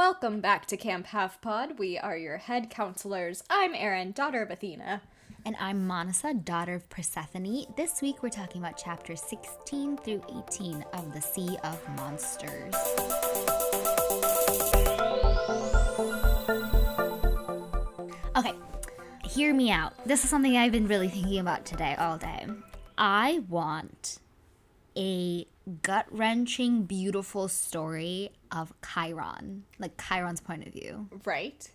Welcome back to Camp Half Pod. We are your head counselors. I'm Erin, daughter of Athena. And I'm Manasa, daughter of Persephone. This week we're talking about chapters 16 through 18 of The Sea of Monsters. Okay, hear me out. This is something I've been really thinking about today all day. I want a gut wrenching, beautiful story of Chiron, like Chiron's point of view. Right?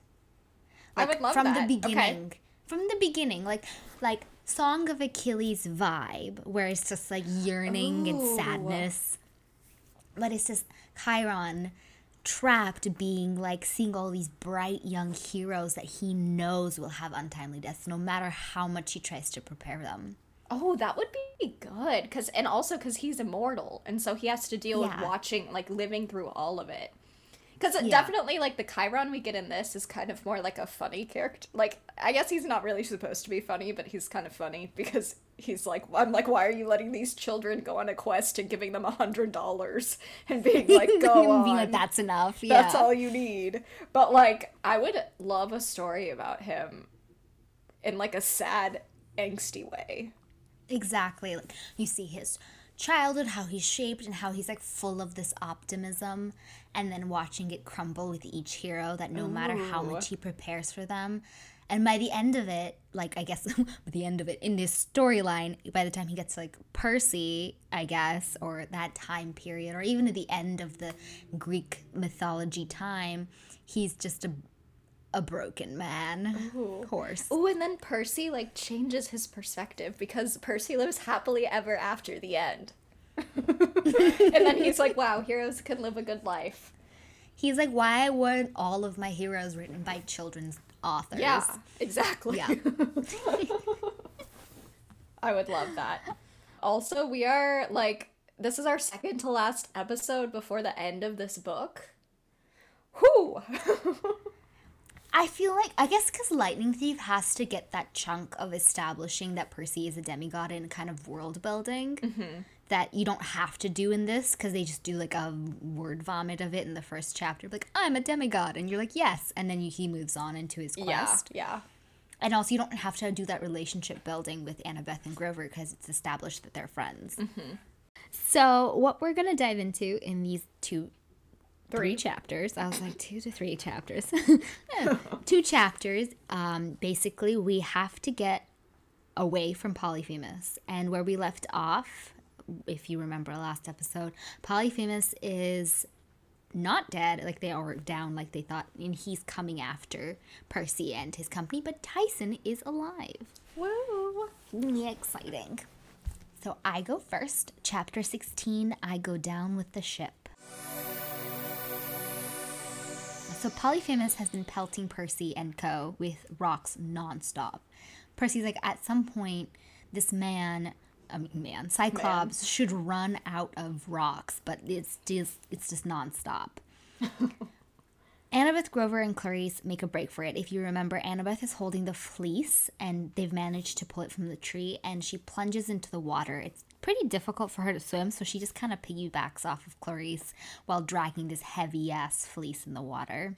Like, I would love from that. the beginning. Okay. From the beginning, like like Song of Achilles vibe, where it's just like yearning and sadness. But it's just Chiron trapped being like seeing all these bright young heroes that he knows will have untimely deaths no matter how much he tries to prepare them. Oh, that would be good. Cause and also because he's immortal, and so he has to deal with watching, like living through all of it. Because Yeah. definitely, like the Chiron we get in this is kind of more like a funny character. Like I guess he's not really supposed to be funny, but he's kind of funny because he's like, I'm like, why are you letting these children go on a quest and giving them a hundred dollars and being like, go on, being like that's enough. Yeah. that's all you need. But like, I would love a story about him in like a sad, angsty way. Exactly. Like you see his childhood, how he's shaped, and how he's like full of this optimism, and then watching it crumble with each hero. That no matter how much he prepares for them, and by the end of it, like I guess the end of it in this storyline, by the time he gets like Percy, I guess, or that time period, or even at the end of the Greek mythology time, he's just a a broken man. Horse. Oh, and then Percy like changes his perspective because Percy lives happily ever after the end. and then he's like, "Wow, heroes can live a good life." He's like, why weren't all of my heroes written by children's authors? Yeah, exactly. Yeah. I would love that. Also, we are like this is our second to last episode before the end of this book. Whew. I feel like, I guess because Lightning Thief has to get that chunk of establishing that Percy is a demigod and kind of world building Mm-hmm. that you don't have to do in this because they just do like a word vomit of it in the first chapter. Like, I'm a demigod. And you're like, yes. And then you, he moves on into his yeah, quest. yeah. And also, you don't have to do that relationship building with Annabeth and Grover because it's established that they're friends. Mm-hmm. So, what we're going to dive into in these two, three Three. chapters, I was like two to three chapters, two chapters, um, basically, we have to get away from Polyphemus. And where we left off, if you remember last episode, Polyphemus is not dead. Like they are down like they thought. And he's coming after percy and his company. But tyson is alive. Woo. yeah exciting. So i go first. Chapter 16 i go down with the ship so polyphemus has been pelting percy and co with rocks nonstop percy's like at some point this man I mean, man, Cyclops should run out of rocks, but it's just it's just nonstop. Annabeth Grover and Clarisse make a break for it. If you remember, Annabeth is holding the fleece and they've managed to pull it from the tree and she plunges into the water. It's pretty difficult for her to swim, so she just kind of piggybacks off of Clarisse while dragging this heavy ass fleece in the water.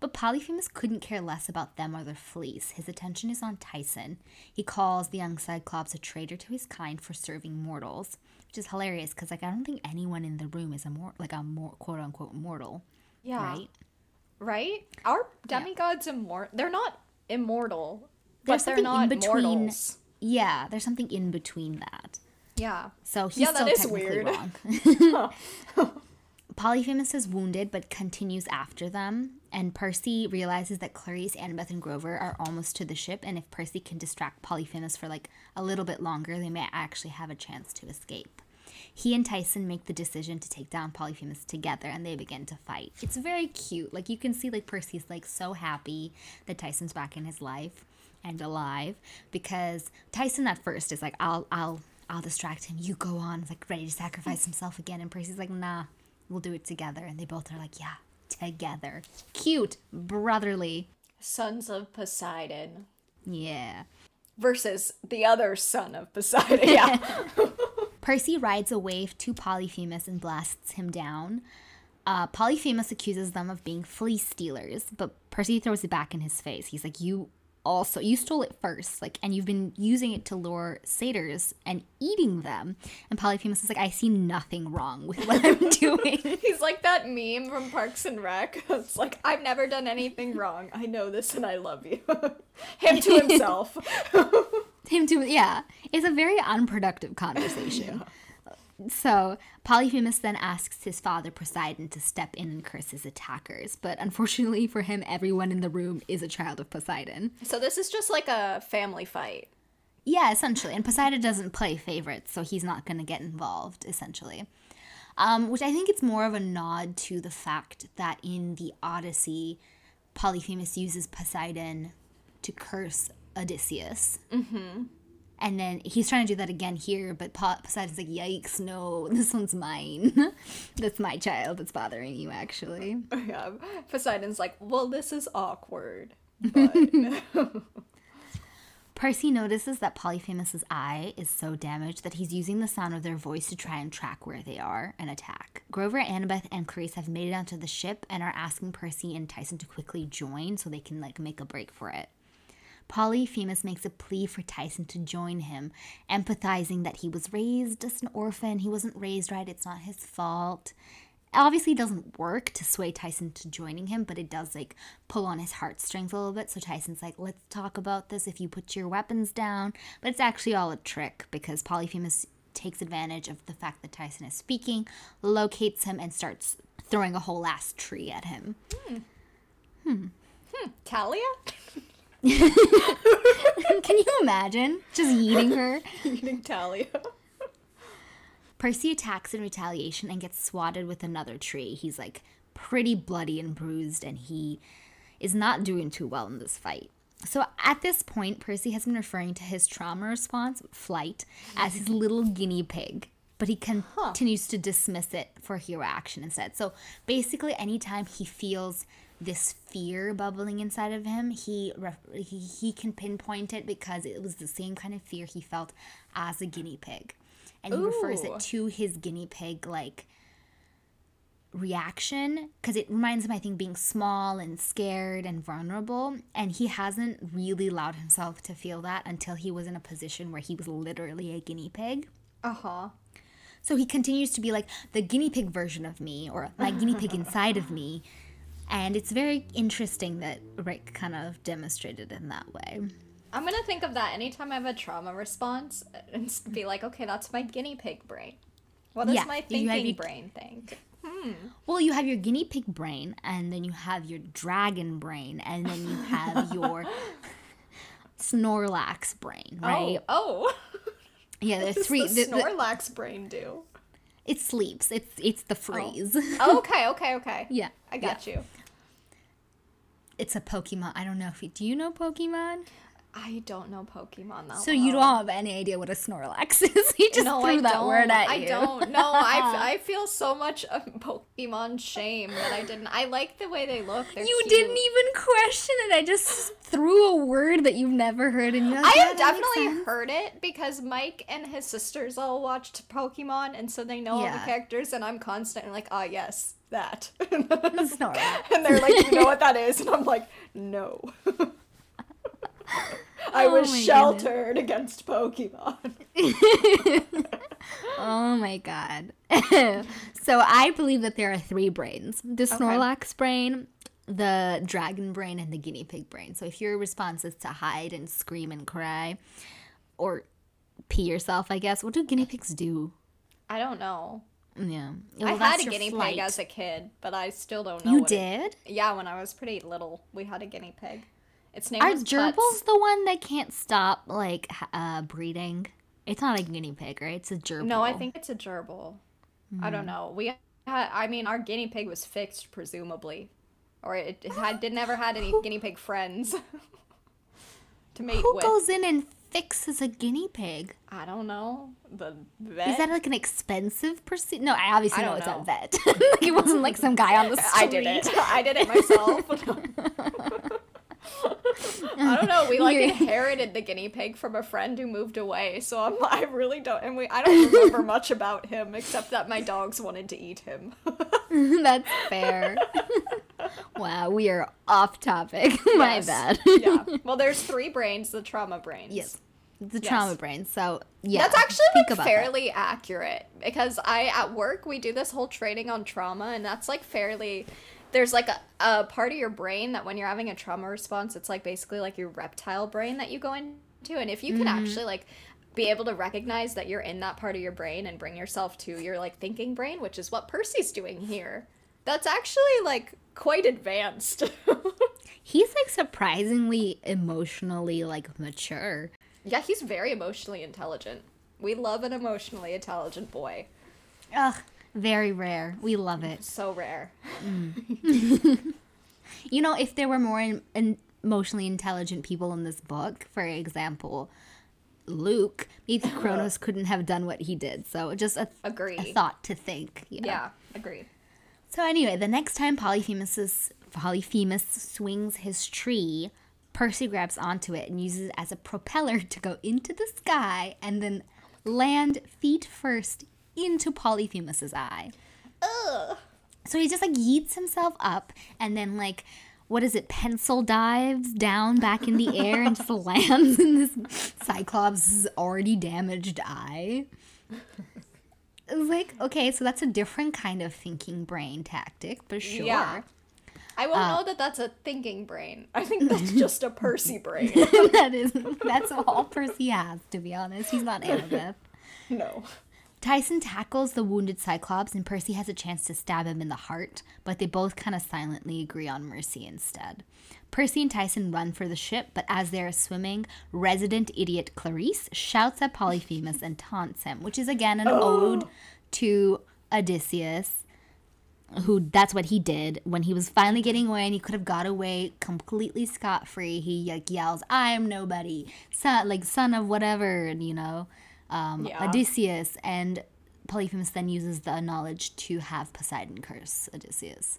But Polyphemus couldn't care less about them or their fleece. His attention is on Tyson. He calls the young Cyclops a traitor to his kind for serving mortals, which is hilarious because like I don't think anyone in the room is a more like a more quote unquote mortal, Yeah. right? Right? Our demigods immortal. They're not immortal, There's but they're not in between- mortals. Yeah, there's something in between that. Yeah. So he's Yeah, still that is technically weird. wrong. Polyphemus is wounded but continues after them, and Percy realizes that Clarisse, Annabeth, and Grover are almost to the ship, and if Percy can distract Polyphemus for like a little bit longer, they may actually have a chance to escape. He and Tyson make the decision to take down Polyphemus together and they begin to fight. It's very cute. Like you can see like Percy's like so happy that Tyson's back in his life and alive because Tyson at first is like I'll I'll I'll distract him. You go on. He's like ready to sacrifice himself again and Percy's like nah, we'll do it together and they both are like yeah, together. Cute, brotherly. Sons of Poseidon Yeah. versus the other son of Poseidon. Yeah. Percy rides a wave to Polyphemus and blasts him down. Uh, Polyphemus accuses them of being fleece stealers, but Percy throws it back in his face. He's like, "You also you stole it first, like, and you've been using it to lure satyrs and eating them." And Polyphemus is like, "I see nothing wrong with what I'm doing." He's like that meme from Parks and Rec. It's like, I've never done anything wrong. I know this and I love you. Him to himself. Him to yeah, it's a very unproductive conversation. So Polyphemus then asks his father Poseidon to step in and curse his attackers, but unfortunately for him, everyone in the room is a child of Poseidon. so this is just like a family fight. Yeah, essentially. And Poseidon doesn't play favorites, so he's not going to get involved, essentially. Um, which I think it's more of a nod to the fact that in the Odyssey, Polyphemus uses Poseidon to curse Odysseus. Mm-hmm. And then he's trying to do that again here, but Po- Poseidon's like, yikes, no, this one's mine. that's my child that's bothering you, actually. Yeah. Poseidon's like, well, this is awkward. But Percy notices that Polyphemus's eye is so damaged that he's using the sound of their voice to try and track where they are and attack. Grover, Annabeth, and Clarisse have made it onto the ship and are asking Percy and Tyson to quickly join so they can like make a break for it. Polyphemus makes a plea for Tyson to join him, empathizing that he was raised as an orphan, he wasn't raised right, it's not his fault. Obviously, it doesn't work to sway Tyson to joining him, but it does like pull on his heartstrings a little bit. So Tyson's like, let's talk about this if you put your weapons down. But it's actually all a trick because Polyphemus takes advantage of the fact that Tyson is speaking, locates him, and starts throwing a whole ass tree at him. Hmm. Hmm. Talia? Can you imagine just eating her? Eating Talia. Percy attacks in retaliation and gets swatted with another tree. He's like pretty bloody and bruised, and he is not doing too well in this fight. So at this point, Percy has been referring to his trauma response, flight, as his little guinea pig, but he con- continues to dismiss it for hero action instead. So basically, anytime he feels this fear bubbling inside of him, he, he he can pinpoint it because it was the same kind of fear he felt as a guinea pig, and he refers it to his guinea pig like reaction because it reminds him i think being small and scared and vulnerable. And he hasn't really allowed himself to feel that until he was in a position where he was literally a guinea pig. Uh huh. so he continues to be like the guinea pig version of me or my guinea pig inside of me and it's very interesting that rick kind of demonstrated in that way I'm gonna think of that anytime I have a trauma response and be like, okay, that's my guinea pig brain. What does Yeah, my thinking your- brain think? Hmm. Well, you have your guinea pig brain, and then you have your dragon brain, and then you have your Snorlax brain, right? Oh, oh. Yeah, What does three. the the- the- Snorlax brain do? It sleeps. It's it's the oh. freeze. Oh, okay, okay, okay. yeah, I got you. It's a Pokemon. I don't know if you do. You know Pokemon? I don't know Pokemon that So you don't have any idea what a Snorlax is. he just no, threw I that don't. word at I you. I don't. No, I, f- I feel so much of Pokemon shame that I didn't. I like the way they look. They're You cute. didn't even question it. I just threw a word that you've never heard, and you're like, I have definitely heard it because Mike and his sisters all watched Pokemon, and so they know all the characters, and I'm constantly like, ah, yes, that. Snorlax. and they're like, you know what that is? And I'm like, no. I Oh was my goodness. sheltered against Pokemon. Oh my god. so I believe that there are three brains the Snorlax brain, the dragon brain, and the guinea pig brain. So if your response is to hide and scream and cry, or pee yourself, I guess, what do guinea pigs do? I don't know. Yeah. I had a guinea flight. pig as a kid, but I still don't know. You what it- did? Yeah, when I was pretty little, we had a guinea pig. Its name Are was gerbils the one that can't stop, like, uh, breeding? It's not a guinea pig, right? It's a gerbil. No, I think it's a gerbil. I Hmm. don't know. We had, I mean, our guinea pig was fixed, presumably, or it, it had did never had any guinea pig friends to mate Who with. goes in and fixes a guinea pig? I don't know. The vet. Is that like an expensive pursuit? No, I obviously I know don't it's know. a vet. like it wasn't like some guy on the street. I did it. I did it myself. I don't know. We like inherited the guinea pig from a friend who moved away, so I'm, I really don't. And we I don't remember much about him except that my dogs wanted to eat him. That's fair. wow, we are off topic. My Yes. bad. yeah. Well, there's three brains, the trauma brains. yes. The Yes. trauma brain. So, yeah. That's actually like about that. fairly accurate because I at work we do this whole training on trauma and that's like fairly there's like a, a part of your brain that when you're having a trauma response it's like basically like your reptile brain that you go into. And if you can Mm-hmm. actually like be able to recognize that you're in that part of your brain and bring yourself to your like thinking brain which is what Percy's doing here that's actually like quite advanced. He's like surprisingly emotionally like mature. yeah he's very emotionally intelligent. We love an emotionally intelligent boy. Ugh, very rare. We love it. so rare mm. You know, if there were more in, in emotionally intelligent people in this book, for example, Luke, maybe Kronos couldn't have done what he did. So just a, Agree. a thought to think. Yeah, agreed. So anyway, the next time Polyphemus Polyphemus swings his tree, Percy grabs onto it and uses it as a propeller to go into the sky and then land feet first into Polyphemus's eye. Ugh. So he just like yeets himself up and then like what is it, pencil dives down back in the air and just lands in this Cyclops' already damaged eye. It was like, okay, so that's a different kind of thinking brain tactic, but sure. Yeah. I won't Uh, know that that's a thinking brain. I think that's just a Percy brain. that is that's all Percy has, to be honest. He's not Annabeth. no. Tyson tackles the wounded Cyclops, and Percy has a chance to stab him in the heart, but they both kind of silently agree on mercy instead. Percy and Tyson run for the ship, but as they are swimming, resident idiot Clarisse shouts at Polyphemus and taunts him, which is again an oh. ode to Odysseus, who that's what he did when he was finally getting away and he could have got away completely scot free. He like yells, "I am nobody, son like son of whatever," and you know, um, Yeah. Odysseus. And Polyphemus then uses the knowledge to have Poseidon curse Odysseus.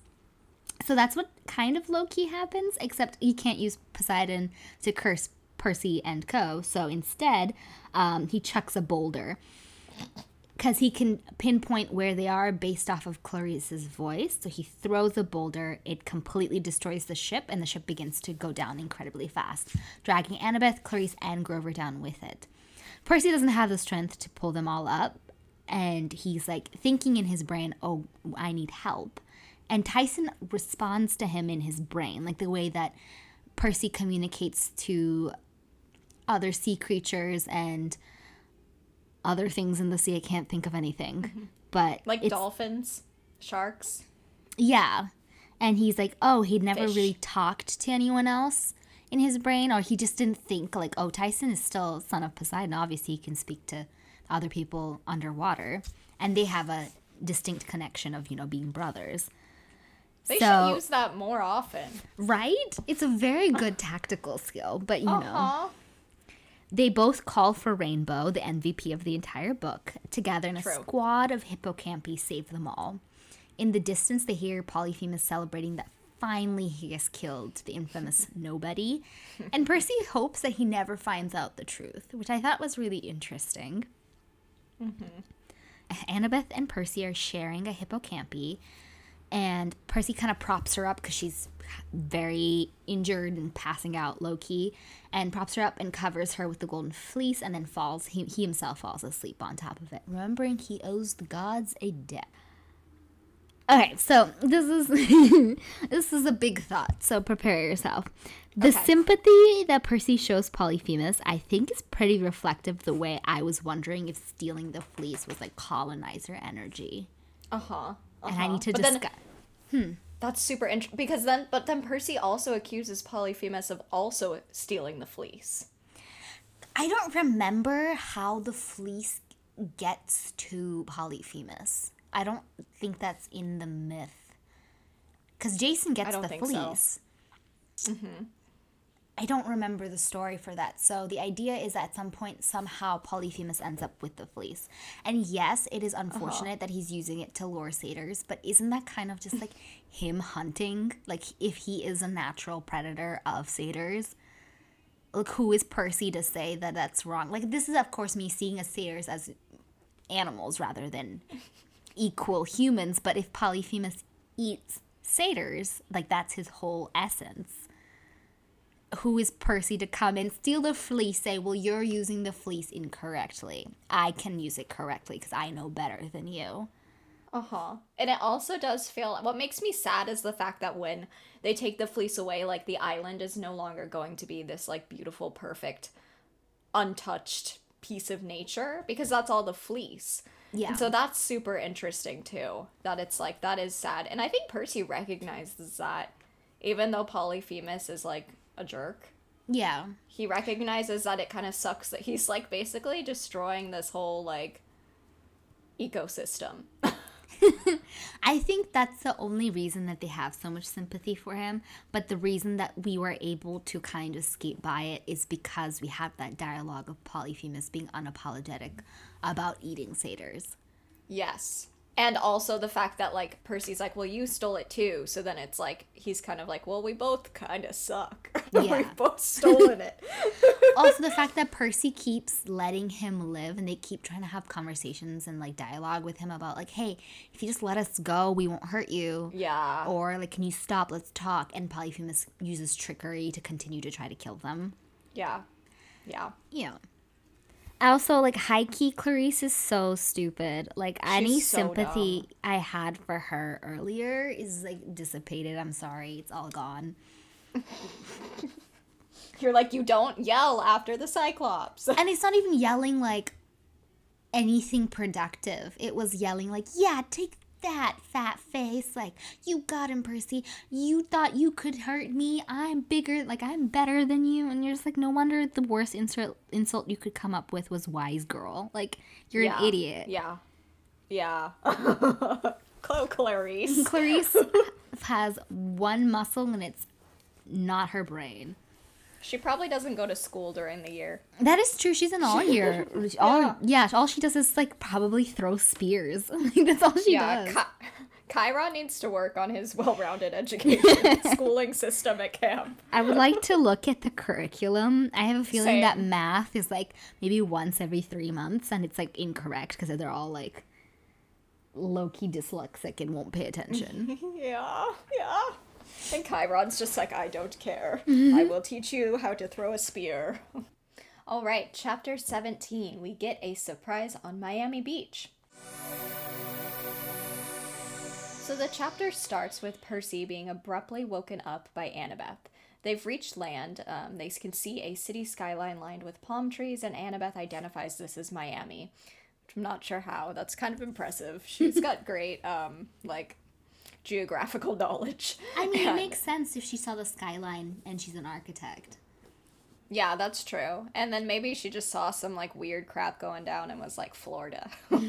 So that's what kind of low key happens, except he can't use Poseidon to curse Percy and Co. So instead, um, he chucks a boulder because he can pinpoint where they are based off of Clarisse's voice. So he throws a boulder, it completely destroys the ship, and the ship begins to go down incredibly fast, dragging Annabeth, Clarisse, and Grover down with it. Percy doesn't have the strength to pull them all up, and he's like thinking in his brain, oh, I need help. And Tyson responds to him in his brain, like the way that Percy communicates to other sea creatures and other things in the sea. I can't think of anything. Mm-hmm. But Like dolphins, sharks. yeah. And he's like, oh, he'd never Fish. really talked to anyone else in his brain, or he just didn't think, like, oh, Tyson is still son of Poseidon. Obviously, he can speak to other people underwater. And they have a distinct connection of, you know, being brothers. They So- should use that more often. Right? It's a very good tactical skill, but you know. Uh-huh. They both call for Rainbow, the MVP of the entire book, to gather and a True. squad of hippocampi save them all. In the distance, they hear Polyphemus celebrating that finally he has killed the infamous Nobody, and Percy hopes that he never finds out the truth, which I thought was really interesting. Mm-hmm. Annabeth and Percy are sharing a hippocampi, and Percy kind of props her up because she's very injured and passing out low key, and props her up and covers her with the golden fleece, and then falls. He, he himself falls asleep on top of it, remembering he owes the gods a debt. Okay, so this is this is a big thought. So prepare yourself. The Okay. sympathy that Percy shows Polyphemus, I think, is pretty reflective of the way I was wondering if stealing the fleece was like colonizer energy. Uh-huh. And I uh-huh. need to But discuss. then that's super interesting because then but then Percy also accuses Polyphemus of also stealing the fleece. I don't remember how the fleece gets to Polyphemus. I don't think that's in the myth. Because Jason gets the think so. fleece. Mm-hmm. I don't remember the story for that. So the idea is that at some point, somehow Polyphemus ends up with the fleece. And yes, it is uh-huh. unfortunate that he's using it to lure satyrs, but isn't that kind of just like him hunting? Like if he is a natural predator of satyrs? like who is Percy to say that that's wrong? Like this is of course me seeing as satyrs as animals rather than equal humans, but if Polyphemus eats satyrs, like that's his whole essence. Who is Percy to come and steal the fleece? Say, well, you're using the fleece incorrectly. I can use it correctly because I know better than you. Uh huh. And it also does feel. What makes me sad is the fact that when they take the fleece away, like the island is no longer going to be this like beautiful, perfect, untouched piece of nature because that's all the fleece. Yeah. And so that's super interesting too. That it's like that is sad, and I think Percy recognizes that, even though Polyphemus is like a jerk. Yeah. He recognizes that it kind of sucks that he's like basically destroying this whole like ecosystem. I think that's the only reason that they have so much sympathy for him. But the reason that we were able to kind of skate by it is because we have that dialogue of Polyphemus being unapologetic about eating satyrs. Yes. And also the fact that like Percy's like, well, you stole it too. So then it's like he's kind of like, well, we both kind of suck. Yeah. We've both stolen it. also, the fact that Percy keeps letting him live and they keep trying to have conversations and like dialogue with him about, like, hey, if you just let us go, we won't hurt you. yeah. Or, like, can you stop? Let's talk. And Polyphemus uses trickery to continue to try to kill them. Yeah. Yeah. Yeah. Also, like high key Clarisse is so stupid. Like any so sympathy I had for her earlier is like dissipated. I'm sorry, it's all gone. You're like, you don't yell after the Cyclops. And it's not even yelling like anything productive. It was yelling like, "Yeah, take that, fat face! Like you got him, Percy. You thought you could hurt me. I'm bigger. Like I'm better than you." And you're just like, no wonder the worst insult insult you could come up with was "wise girl." Like you're yeah. an idiot. Yeah. Yeah. Chloe Clarisse. Clarisse has one muscle and it's not her brain. She probably doesn't go to school during the year. That is true. She's an all year. All yeah. All she does is like probably throw spears. like that's all she yeah. does. Ky- Chiron needs to work on his well-rounded education schooling system at camp. I would like to look at the curriculum. I have a feeling Same. that math is like maybe once every three months, and it's like incorrect because they're all like low key dyslexic and won't pay attention. Yeah, yeah. And Chiron's just like, I don't care. I will teach you how to throw a spear. All right, chapter 17. We get a surprise on Miami Beach. So the chapter starts with Percy being abruptly woken up by Annabeth. They've reached land. Um, they can see a city skyline lined with palm trees, and Annabeth identifies this as Miami. Which I'm not sure how. That's kind of impressive. She's got great, um, like, geographical knowledge. I mean, it makes sense if she saw the skyline and she's an architect. Yeah, that's true. And then maybe she just saw some like weird crap going down and was like, Florida. and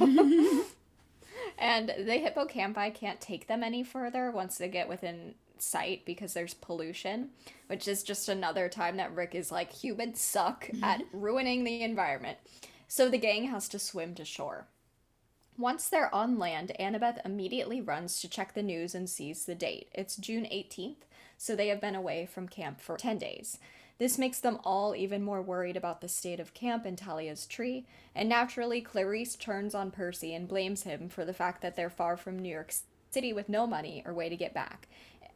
the hippocampi can't take them any further once they get within sight because there's pollution, which is just another time that Rick is like, humans suck at ruining the environment. So the gang has to swim to shore. Once they're on land, Annabeth immediately runs to check the news and sees the date. It's June 18th, so they have been away from camp for 10 days. This makes them all even more worried about the state of camp and Talia's tree, and naturally, Clarisse turns on Percy and blames him for the fact that they're far from New York City with no money or way to get back.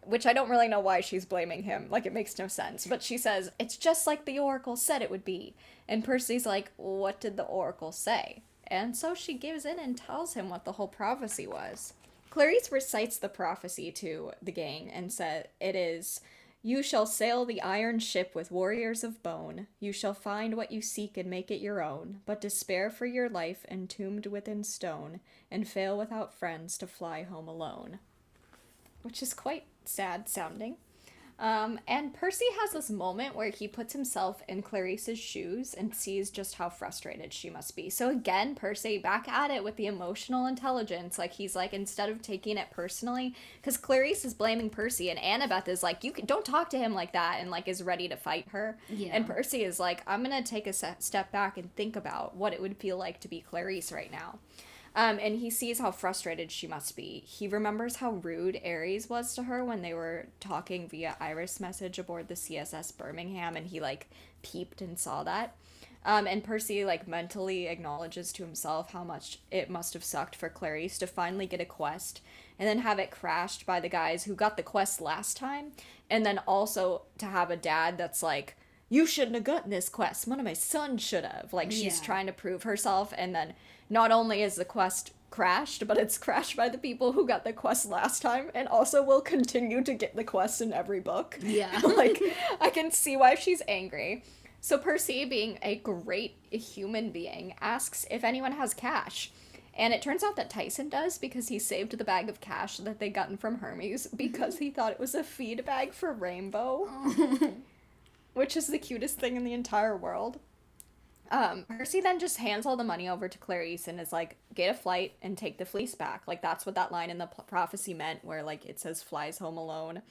Which I don't really know why she's blaming him. Like, it makes no sense. But she says, it's just like the Oracle said it would be. And Percy's like, what did the Oracle say? And so she gives in and tells him what the whole prophecy was. Clarisse recites the prophecy to the gang and said, It is, You shall sail the iron ship with warriors of bone. You shall find what you seek and make it your own, but despair for your life entombed within stone, and fail without friends to fly home alone. Which is quite sad sounding. Um, and Percy has this moment where he puts himself in Clarisse's shoes and sees just how frustrated she must be. So again, Percy back at it with the emotional intelligence. Like he's like instead of taking it personally, because Clarisse is blaming Percy and Annabeth is like, you can, don't talk to him like that, and like is ready to fight her. Yeah. And Percy is like, I'm gonna take a se- step back and think about what it would feel like to be Clarisse right now. Um, and he sees how frustrated she must be. He remembers how rude Ares was to her when they were talking via iris message aboard the CSS Birmingham, and he like peeped and saw that. Um, and Percy like mentally acknowledges to himself how much it must have sucked for Clarisse to finally get a quest and then have it crashed by the guys who got the quest last time, and then also to have a dad that's like, "You shouldn't have gotten this quest. One of my sons should have." Like she's Yeah. trying to prove herself, and then not only is the quest crashed, but it's crashed by the people who got the quest last time, and also will continue to get the quest in every book. Yeah. like I can see why she's angry. So Percy, being a great human being, asks if anyone has cash. And it turns out that Tyson does because he saved the bag of cash that they'd gotten from Hermes because he thought it was a feed bag for Rainbow. which is the cutest thing in the entire world. Um, Percy then just hands all the money over to Clarisse and is like, get a flight and take the fleece back. Like, that's what that line in the p- prophecy meant, where, like, it says flies home alone.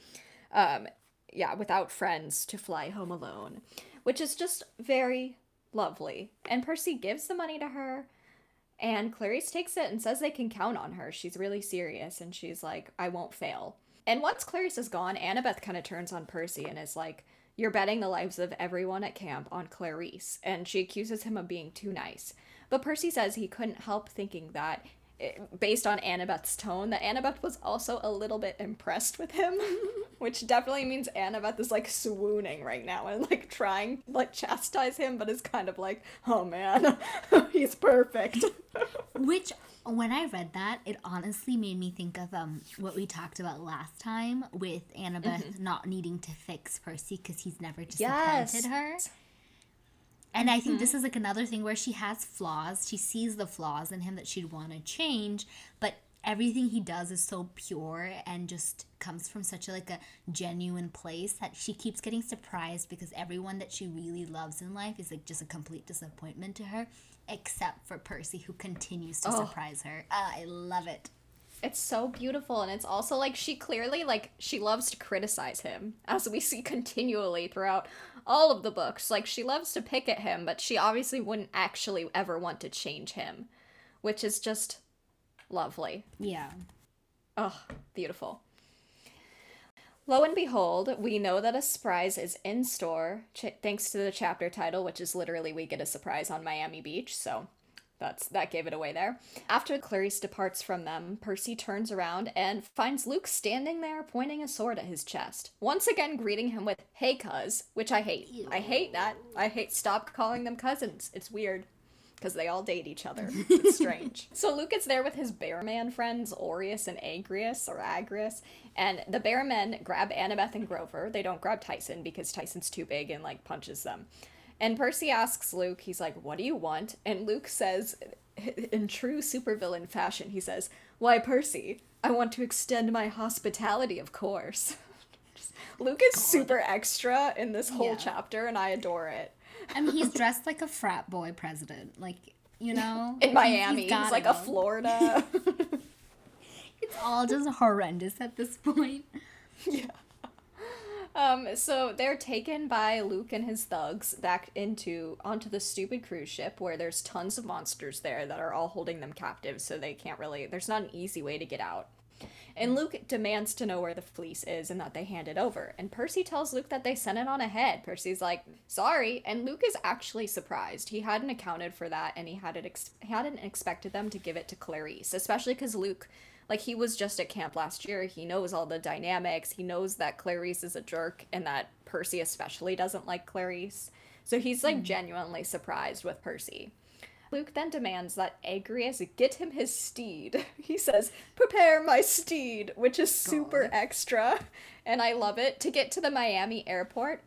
Um, yeah, without friends to fly home alone, which is just very lovely. And Percy gives the money to her, and Clarisse takes it and says they can count on her. She's really serious, and she's like, I won't fail. And once Clarisse is gone, Annabeth kind of turns on Percy and is like, You're betting the lives of everyone at camp on Clarisse. And she accuses him of being too nice. But Percy says he couldn't help thinking that, based on Annabeth's tone, that Annabeth was also a little bit impressed with him. Which definitely means Annabeth is like swooning right now and like trying to, like chastise him, but is kind of like, oh man, he's perfect. Which, when I read that, it honestly made me think of um what we talked about last time with Annabeth not needing to fix Percy because he's never disappointed Yes. her. And I think this is like another thing where she has flaws. She sees the flaws in him that she'd want to change, but everything he does is so pure and just comes from such a, like a genuine place that she keeps getting surprised because everyone that she really loves in life is like just a complete disappointment to her, except for Percy who continues to Oh. surprise her. Ah, I love it. It's so beautiful, and it's also like she clearly like she loves to criticize him, as we see continually throughout all of the books. Like she loves to pick at him, but she obviously wouldn't actually ever want to change him, which is just lovely. Yeah. Oh, beautiful. Lo and behold, we know that a surprise is in store, ch- thanks to the chapter title, which is literally "We Get a Surprise on Miami Beach." So, that's that gave it away there. After Clarisse departs from them, Percy turns around and finds Luke standing there, pointing a sword at his chest. Once again, greeting him with "Hey, cuz," which I hate. I hate that. I hate. Stop calling them cousins. It's weird because they all date each other. It's strange. so Luke is there with his bearman friends, Oreius and Agrius, or Agrius, and the bearmen grab Annabeth and Grover. They don't grab Tyson because Tyson's too big and like punches them. And Percy asks Luke, he's like, What do you want? And Luke says, in true supervillain fashion, he says, Why, Percy, I want to extend my hospitality, of course. Luke is super extra in this whole Yeah. chapter, and I adore it. I mean, he's dressed like a frat boy president. Like, you know? In Miami, he's, got like a. Florida. It's all just horrendous at this point. Um, so they're taken by Luke and his thugs back into onto the stupid cruise ship where there's tons of monsters there that are all holding them captive, so they can't really there's not an easy way to get out. And Luke demands to know where the fleece is and that they hand it over. And Percy tells Luke that they sent it on ahead. Percy's like, "Sorry," and Luke is actually surprised. He hadn't accounted for that, and he hadn't ex- hadn't expected them to give it to Clarisse, especially because Luke, like, he was just at camp last year. He knows all the dynamics. He knows that Clarisse is a jerk, and that Percy especially doesn't like Clarisse. So he's like hmm. genuinely surprised with Percy. Luke then demands that Agrius get him his steed. He says, Prepare my steed, which is super extra. And I love it. To get to the Miami airport.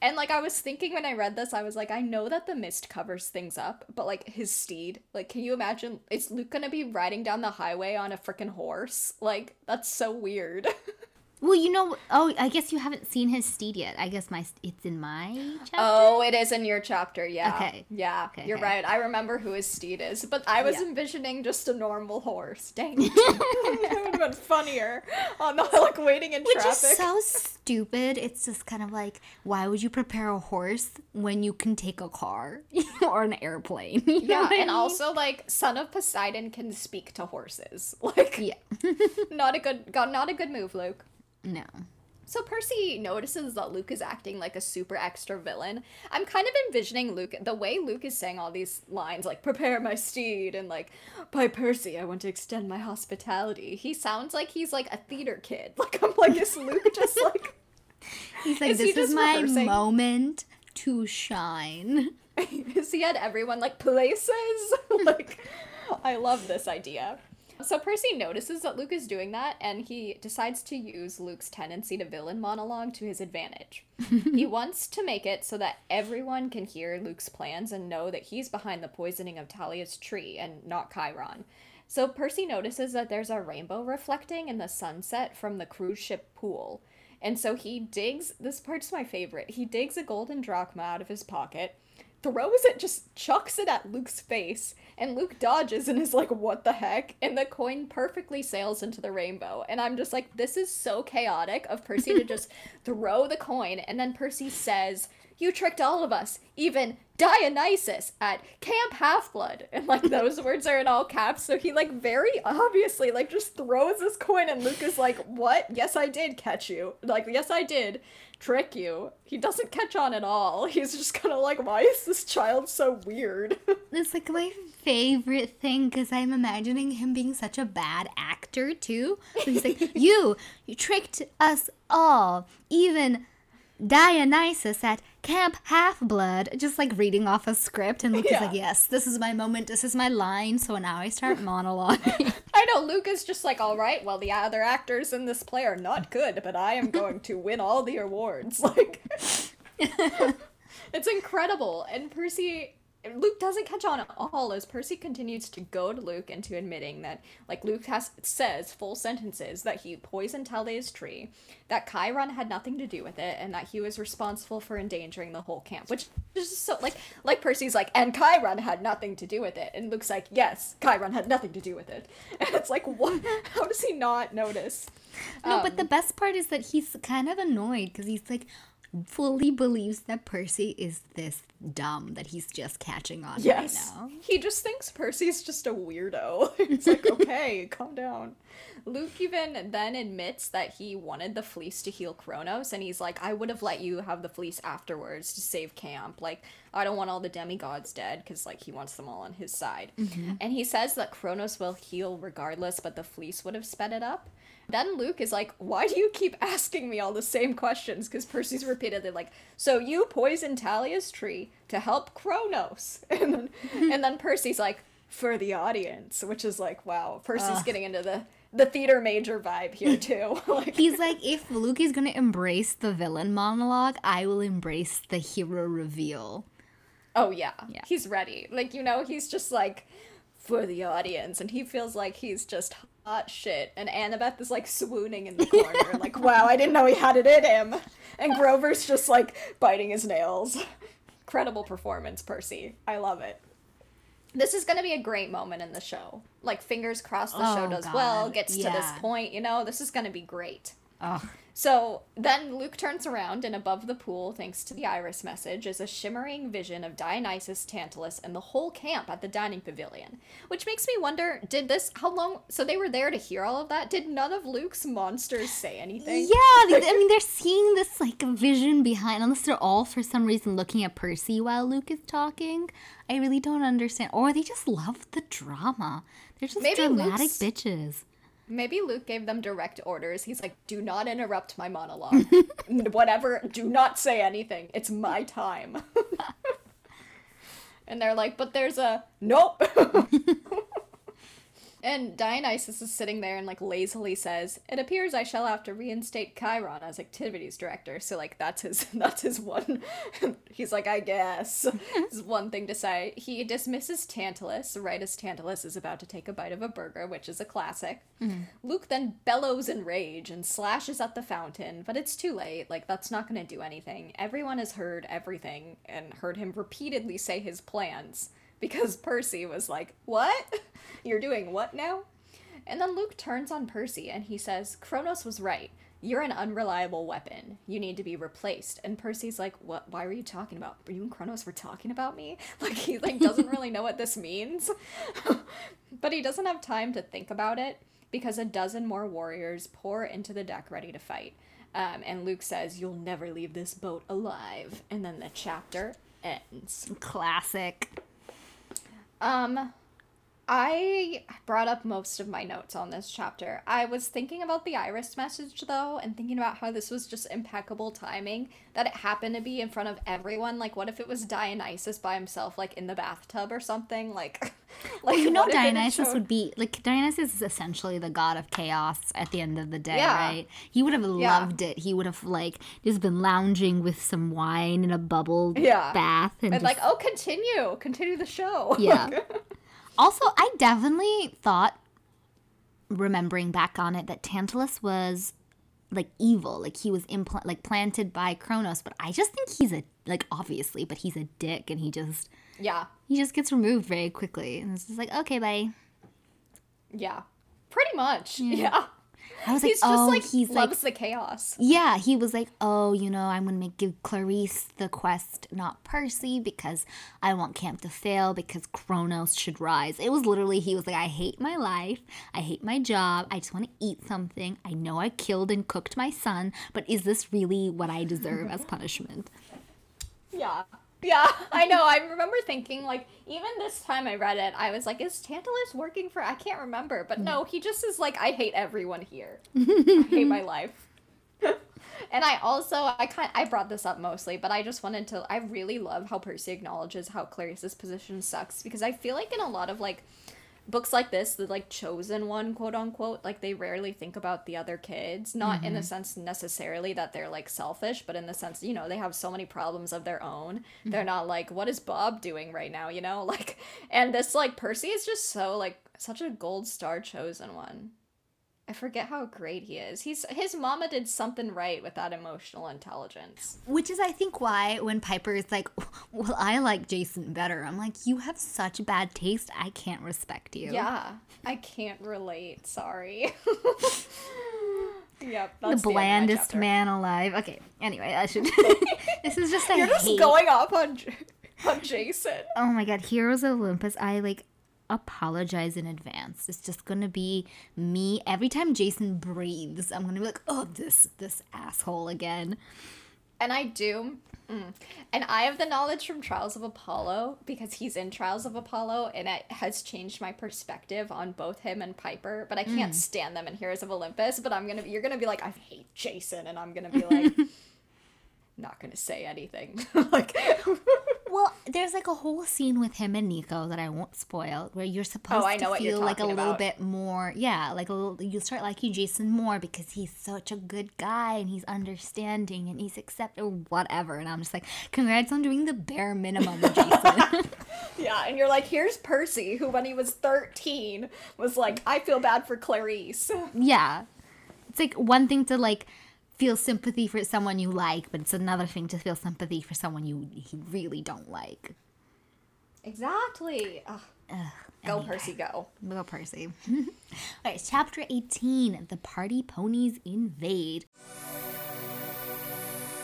And like I was thinking when I read this, I was like, I know that the mist covers things up, but like his steed, like, can you imagine? Is Luke gonna be riding down the highway on a freaking horse? Like, that's so weird. Well, you know, oh, I guess you haven't seen his steed yet. I guess my it's in my chapter. Oh, it is in your chapter, yeah. Okay. Yeah, Okay, you're okay. right. I remember who his steed is, but I was Yeah. envisioning just a normal horse. Dang it. it would have been funnier on the like waiting in Which traffic. is so stupid. It's just kind of like, why would you prepare a horse when you can take a car or an airplane? You yeah, what I and mean? also like son of Poseidon can speak to horses. Like yeah, not a good not a good move, Luke. No. So Percy notices that Luke is acting like a super extra villain. I'm kind of envisioning Luke the way Luke is saying all these lines like prepare my steed and like by Percy I want to extend my hospitality. He sounds like he's like a theater kid. Like I'm like is Luke just like He's like, Is he this is my rehearsing? moment to shine. is he at everyone like places? like I love this idea. So Percy notices that Luke is doing that and he decides to use Luke's tendency to villain monologue to his advantage. he wants to make it so that everyone can hear Luke's plans and know that he's behind the poisoning of Talia's tree and not Chiron. So Percy notices that there's a rainbow reflecting in the sunset from the cruise ship pool. And so he digs this part's my favorite. He digs a golden drachma out of his pocket, throws it, just chucks it at Luke's face, and Luke dodges and is like, what the heck? And the coin perfectly sails into the rainbow. And I'm just like, this is so chaotic of Percy to just throw the coin, and then Percy says, You tricked all of us, even Dionysus at Camp Half Blood. And like those words are in all caps, so he like very obviously like just throws this coin and Luke is like, What? Yes, I did catch you. Like, yes, I did trick you. He doesn't catch on at all. He's just kind of like, Why is this child so weird? It's like my favorite thing because I'm imagining him being such a bad actor too. So he's like, "You, you tricked us all, even Dionysus at Camp Half Blood." Just like reading off a script, and Luke Yeah. is like, "Yes, this is my moment. This is my line." So now I start monologuing. I know Luke is just like, all right, well, the other actors in this play are not good, but I am going to win all the awards. Like, it's incredible. And Percy, Luke doesn't catch on at all as Percy continues to goad Luke into admitting that, like, Luke has says full sentences that he poisoned Talia's tree, that Chiron had nothing to do with it, and that he was responsible for endangering the whole camp. Which is so like, like Percy's like, and Chiron had nothing to do with it, and Luke's like, yes, Chiron had nothing to do with it, and it's like, what? How does he not notice? no, but the um, best part is that he's kind of annoyed because he's like fully believes that Percy is this dumb that he's just catching on Yes. right now. He just thinks Percy's just a weirdo. It's like, okay, calm down. Luke even then admits that he wanted the fleece to heal Kronos, and he's like, I would have let you have the fleece afterwards to save camp. Like, I don't want all the demigods dead, because, like, he wants them all on his side. Mm-hmm. And he says that Kronos will heal regardless, but the fleece would have sped it up. Then Luke is like, Why do you keep asking me all the same questions? Because Percy's repeatedly like, So you poisoned Talia's tree to help Kronos. And then, and then Percy's like, For the audience, which is like, wow, Percy's getting into the, the theater major vibe here too. like, He's like, if Luke is gonna embrace the villain monologue, I will embrace the hero reveal. oh yeah, Yeah. he's ready. Like, you know, he's just like, For the audience. And he feels like he's just hot shit. And Annabeth is like swooning in the corner, like, Wow, I didn't know he had it in him. And Grover's just like biting his nails. Incredible performance, Percy. I love it. This is going to be a great moment in the show. Like, fingers crossed the show Oh, does well, God. gets to this point, you know? This is going to be great. Ugh. So then Luke turns around, and above the pool, thanks to the iris message, is a shimmering vision of Dionysus, Tantalus, and the whole camp at the dining pavilion. Which makes me wonder did this, how long, so they were there to hear all of that? Did none of Luke's monsters say anything? Yeah, I mean, they're seeing this like vision behind, unless they're all for some reason looking at Percy while Luke is talking. I really don't understand. Or they just love the drama. They're just Maybe dramatic Luke's- bitches. Maybe Luke gave them direct orders. He's like, do not interrupt my monologue. Whatever, do not say anything. It's my time. and they're like, but there's a nope. And Dionysus is sitting there and like lazily says, "It appears I shall have to reinstate Chiron as activities director." So like that's his that's his one. He's like, I guess mm-hmm. is one thing to say. He dismisses Tantalus right as Tantalus is about to take a bite of a burger, which is a classic. Mm-hmm. Luke then bellows in rage and slashes at the fountain, but it's too late. Like that's not going to do anything. Everyone has heard everything and heard him repeatedly say his plans because Percy was like, "What? You're doing what now?" And then Luke turns on Percy and he says, "Kronos was right. You're an unreliable weapon. You need to be replaced." And Percy's like, "What? Why were you talking about? You and Kronos were talking about me?" Like he like doesn't really know what this means. but he doesn't have time to think about it because a dozen more warriors pour into the deck ready to fight. Um, and Luke says, "You'll never leave this boat alive." And then the chapter ends. Classic. Um, I brought up most of my notes on this chapter. I was thinking about the Iris message though, and thinking about how this was just impeccable timing that it happened to be in front of everyone. Like, what if it was Dionysus by himself, like in the bathtub or something? Like, like You know, what if it had Dionysus showed- would be like Dionysus is essentially the god of chaos at the end of the day, Yeah. right? He would have Yeah. loved it. He would have like just been lounging with some wine in a bubble Yeah. bath and, And just- like, oh, continue, continue the show. Yeah. also, I definitely thought, remembering back on it, that Tantalus was like evil, like he was implant like planted by Kronos. But I just think he's a like obviously, but he's a dick, and he just yeah, he just gets removed very quickly, and it's just like okay, bye. yeah, pretty much. Yeah, I was like, he's just oh, like he's like loves the chaos. Yeah, he was like, "Oh, you know, I'm gonna make give Clarisse the quest, not Percy, because I want camp to fail because Kronos should rise." It was literally he was like, "I hate my life, I hate my job, I just want to eat something. I know I killed and cooked my son, but is this really what I deserve as punishment?" Yeah. Yeah, I know. I remember thinking, like, even this time I read it, I was like, is Tantalus working for. I can't remember. But no, he just is like, I hate everyone here. I hate my life. and I also, I kind I brought this up mostly, but I just wanted to. I really love how Percy acknowledges how Clarisse's position sucks because I feel like in a lot of, like, books like this, the like chosen one, quote unquote, like they rarely think about the other kids. Not in the mm-hmm. sense necessarily that they're like selfish, but in the sense, you know, they have so many problems of their own. They're mm-hmm. not like, what is Bob doing right now, you know? Like, and this like Percy is just so like such a gold star chosen one. I forget how great he is. He's his mama did something right with that emotional intelligence. Which is, I think, why when Piper is like, "Well, I like Jason better," I'm like, "You have such bad taste. I can't respect you." Yeah, I can't relate. Sorry. yep, the blandest chapter. man alive. Okay. Anyway, I should. this is just a You're just hate. going off on J- on Jason. Oh my god, Heroes of Olympus. I like apologize in advance. It's just gonna be me every time Jason breathes. I'm gonna be like, oh, this this asshole again. And I do. mm. And I have the knowledge from Trials of Apollo because he's in Trials of Apollo and it has changed my perspective on both him and Piper. But I can't stand them in Heroes of Olympus. But I'm gonna, you're gonna be like, I hate Jason, and I'm gonna be like, not gonna say anything. like, Well, there's like a whole scene with him and Nico that I won't spoil, where you're oh, supposed Oh, I know to feel like a talking little bit more, yeah, like a little. You start liking Jason more because he's such a good guy and he's understanding and he's accept or whatever. And I'm just like, congrats on doing the bare minimum, Jason. yeah, and you're like, here's Percy, who when he was 13 was like, I feel bad for Clarisse. yeah, it's like one thing to like feel sympathy for someone you like, but it's another thing to feel sympathy for someone you, you really don't like. Exactly. Ugh. go, anyway. Percy, go. Go Percy. All right, chapter 18 The Party Ponies Invade.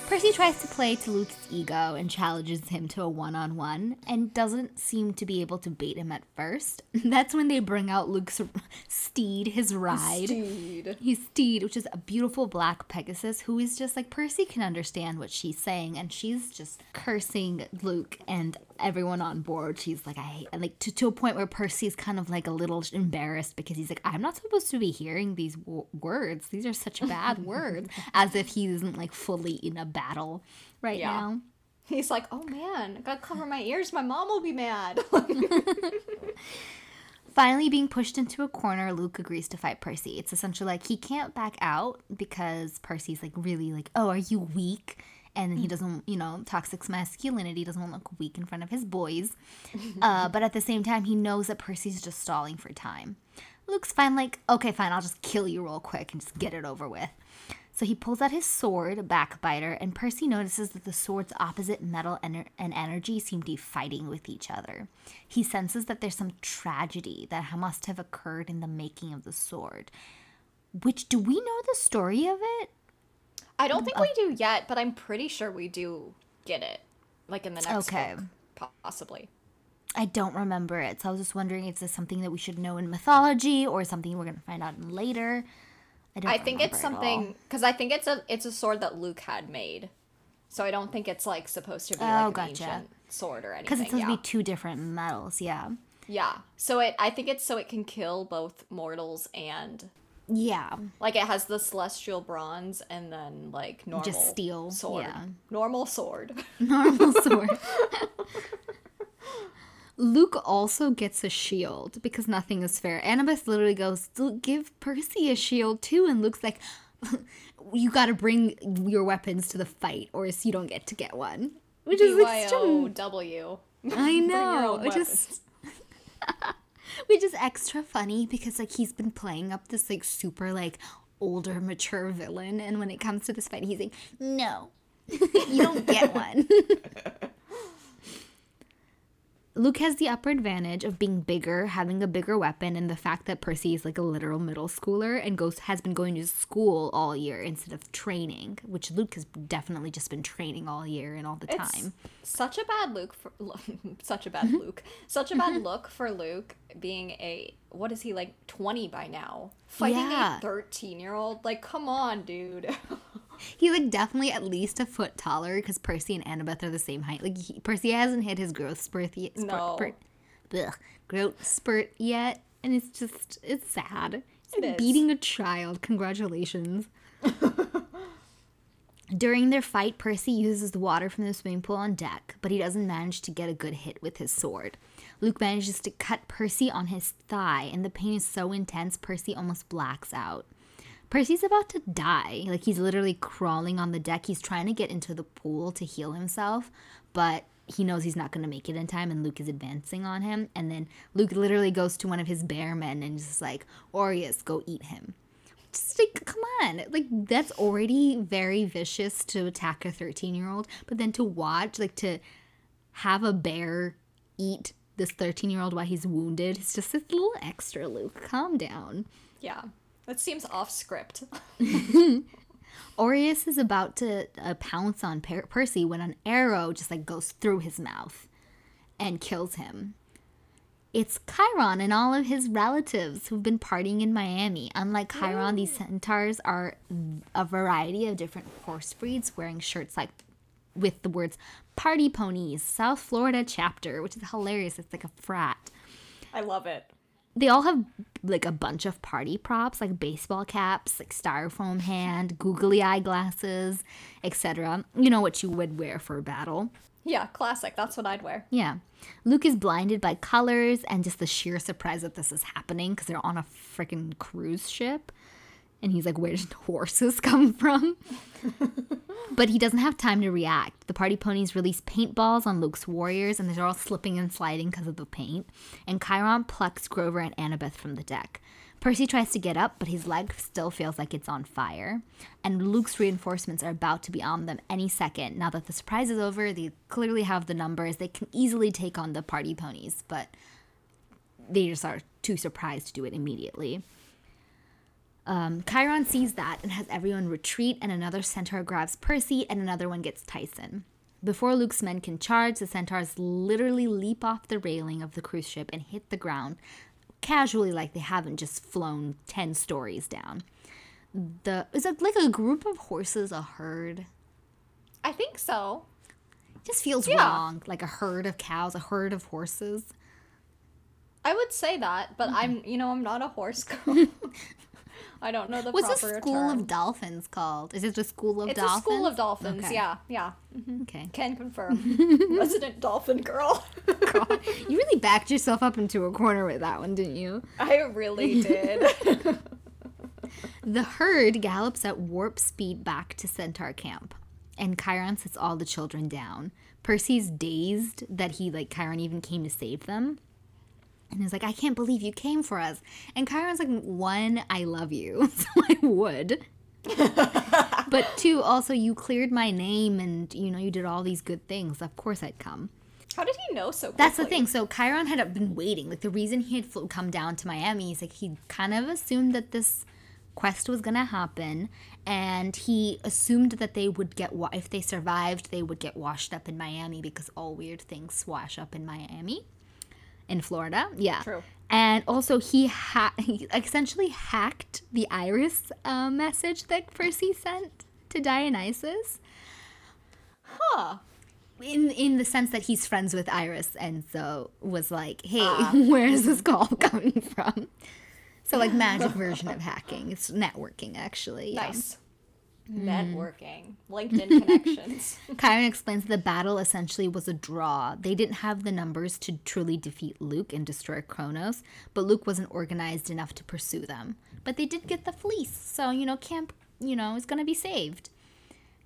Percy tries to play to Luke's ego and challenges him to a one on one and doesn't seem to be able to bait him at first. That's when they bring out Luke's steed, his ride. Dude. His steed, which is a beautiful black Pegasus, who is just like Percy can understand what she's saying, and she's just cursing Luke and everyone on board. She's like, I hate, like to, to a point where Percy's kind of like a little embarrassed because he's like, I'm not supposed to be hearing these w- words. These are such bad words, as if he isn't like fully in a battle right Yeah. now. He's like, oh man, I gotta cover my ears. My mom will be mad. Finally, being pushed into a corner, Luke agrees to fight Percy. It's essentially like he can't back out because Percy's like really like, oh, are you weak? And he doesn't, you know, toxic masculinity doesn't want to look weak in front of his boys. Uh, but at the same time, he knows that Percy's just stalling for time. Luke's fine, like, okay, fine, I'll just kill you real quick and just get it over with. So he pulls out his sword, Backbiter, and Percy notices that the sword's opposite metal ener- and energy seem to be fighting with each other. He senses that there's some tragedy that must have occurred in the making of the sword. Which, do we know the story of it? I don't think we do yet, but I'm pretty sure we do get it. Like in the next Okay. book, possibly. I don't remember it, so I was just wondering if this something that we should know in mythology or something we're gonna find out in later. I don't. I think it's remember at all. something because I think it's a it's a sword that Luke had made, so I don't think it's like supposed to be Oh, like an gotcha. ancient sword or anything. because it's supposed yeah. to be two different metals. Yeah, yeah. So it I think it's so it can kill both mortals and yeah. like it has the celestial bronze and then like normal steel, sword. yeah. Normal sword. normal sword. Luke also gets a shield because nothing is fair. Annabeth literally goes, "Give Percy a shield too," and Luke's like, "You got to bring your weapons to the fight, or else you don't get to get one." Which is extreme. BYOW. I know, which is which is extra funny because like he's been playing up this like super like older mature villain, and when it comes to this fight, he's like, "No, you don't get one." Luke has the upper advantage of being bigger, having a bigger weapon, and the fact that Percy is like a literal middle schooler and goes has been going to school all year instead of training, which Luke has definitely just been training all year and all the It's time. such a bad Luke for such a bad mm-hmm. Luke. Such a bad mm-hmm. look for Luke being a what is he like 20 by now? Fighting Yeah. a 13-year-old? Like come on, dude. He's like definitely at least a foot taller because Percy and Annabeth are the same height. Like he, Percy hasn't hit his growth spurt yet. Spurt, No. spurt- blech, growth spurt yet, and it's just it's sad. He's It beating a child. Congratulations. During their fight, Percy uses the water from the swimming pool on deck, but he doesn't manage to get a good hit with his sword. Luke manages to cut Percy on his thigh, and the pain is so intense, Percy almost blacks out. Percy's about to die. Like, he's literally crawling on the deck. He's trying to get into the pool to heal himself, but he knows he's not going to make it in time, and Luke is advancing on him. And then Luke literally goes to one of his bear men and just like, Oreius, go eat him just like come on like that's already very vicious to attack a 13 year old but then to watch like to have a bear eat this 13 year old while he's wounded it's just this little extra luke calm down yeah. That seems off script. Oreius is about to uh, pounce on per- percy when an arrow just like goes through his mouth and kills him it's Chiron and all of his relatives who've been partying in Miami. Unlike Chiron, these centaurs are a variety of different horse breeds wearing shirts like with the words Party Ponies, South Florida chapter, which is hilarious. It's like a frat. I love it. They all have like a bunch of party props like baseball caps, like styrofoam hand, googly eye glasses, etc. You know what you would wear for a battle. Yeah, classic. That's what I'd wear. Yeah. Luke is blinded by colors and just the sheer surprise that this is happening because they're on a freaking cruise ship. And he's like, where did the horses come from? but he doesn't have time to react. The party ponies release paintballs on Luke's warriors, and they're all slipping and sliding because of the paint. And Chiron plucks Grover and Annabeth from the deck. Percy tries to get up, but his leg still feels like it's on fire. And Luke's reinforcements are about to be on them any second. Now that the surprise is over, they clearly have the numbers. They can easily take on the party ponies, but they just are too surprised to do it immediately. Um, Chiron sees that and has everyone retreat, and another centaur grabs Percy, and another one gets Tyson. Before Luke's men can charge, the centaurs literally leap off the railing of the cruise ship and hit the ground, casually, like they haven't just flown 10 stories down. The Is it like a group of horses, a herd? I think so. It just feels Yeah. wrong. Like a herd of cows, a herd of horses. I would say that, but I'm, you know, I'm not a horse girl. I don't know the What's the proper school term. of dolphins called? Is it the school of it's dolphins? a school of dolphins. Okay. Yeah, yeah. Mm-hmm. Okay. Can confirm. Resident dolphin girl. God, you really backed yourself up into a corner with that one, didn't you? I really did. The herd gallops at warp speed back to Centaur camp, and Chiron sits all the children down. Percy's dazed that he like Chiron even came to save them. And he's like, I can't believe you came for us. And Chiron's like, one, I love you, so I would. but two, also you cleared my name and you know you did all these good things. Of course I'd come. How did he know so quickly? That's the thing. So Chiron had been waiting. Like the reason he had come down to Miami is like he kind of assumed that this quest was gonna happen, and he assumed that they would get wa- if they survived, they would get washed up in Miami because all weird things wash up in Miami, in Florida. Yeah. True. And also, he, ha- he essentially hacked the Iris uh, message that Percy sent to Dionysus Huh. in in the sense that he's friends with Iris and so was like, "Hey, Ah. where is this call coming from?" So like magic version of hacking. It's networking actually. yeah. Nice. Mm. Mm. Networking. LinkedIn connections. Chiron explains the battle essentially was a draw. They didn't have the numbers to truly defeat Luke and destroy Kronos, but Luke wasn't organized enough to pursue them. But they did get the fleece, so you know, camp, you know, is gonna be saved.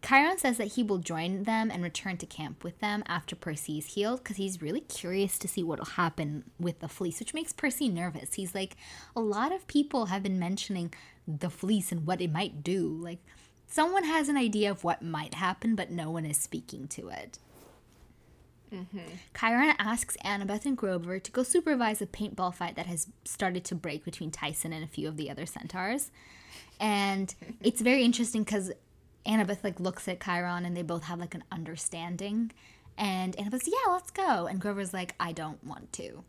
Chiron says that he will join them and return to camp with them after Percy is healed because he's really curious to see what will happen with the fleece, which makes Percy nervous. He's like, a lot of people have been mentioning the fleece and what it might do. Like, someone has an idea of what might happen, but no one is speaking to it. Chiron asks Annabeth and Grover to go supervise a paintball fight that has started to break between Tyson and a few of the other centaurs. And it's very interesting because Annabeth like looks at Chiron and they both have like an understanding. And Annabeth's yeah, let's go. And Grover's like, I don't want to.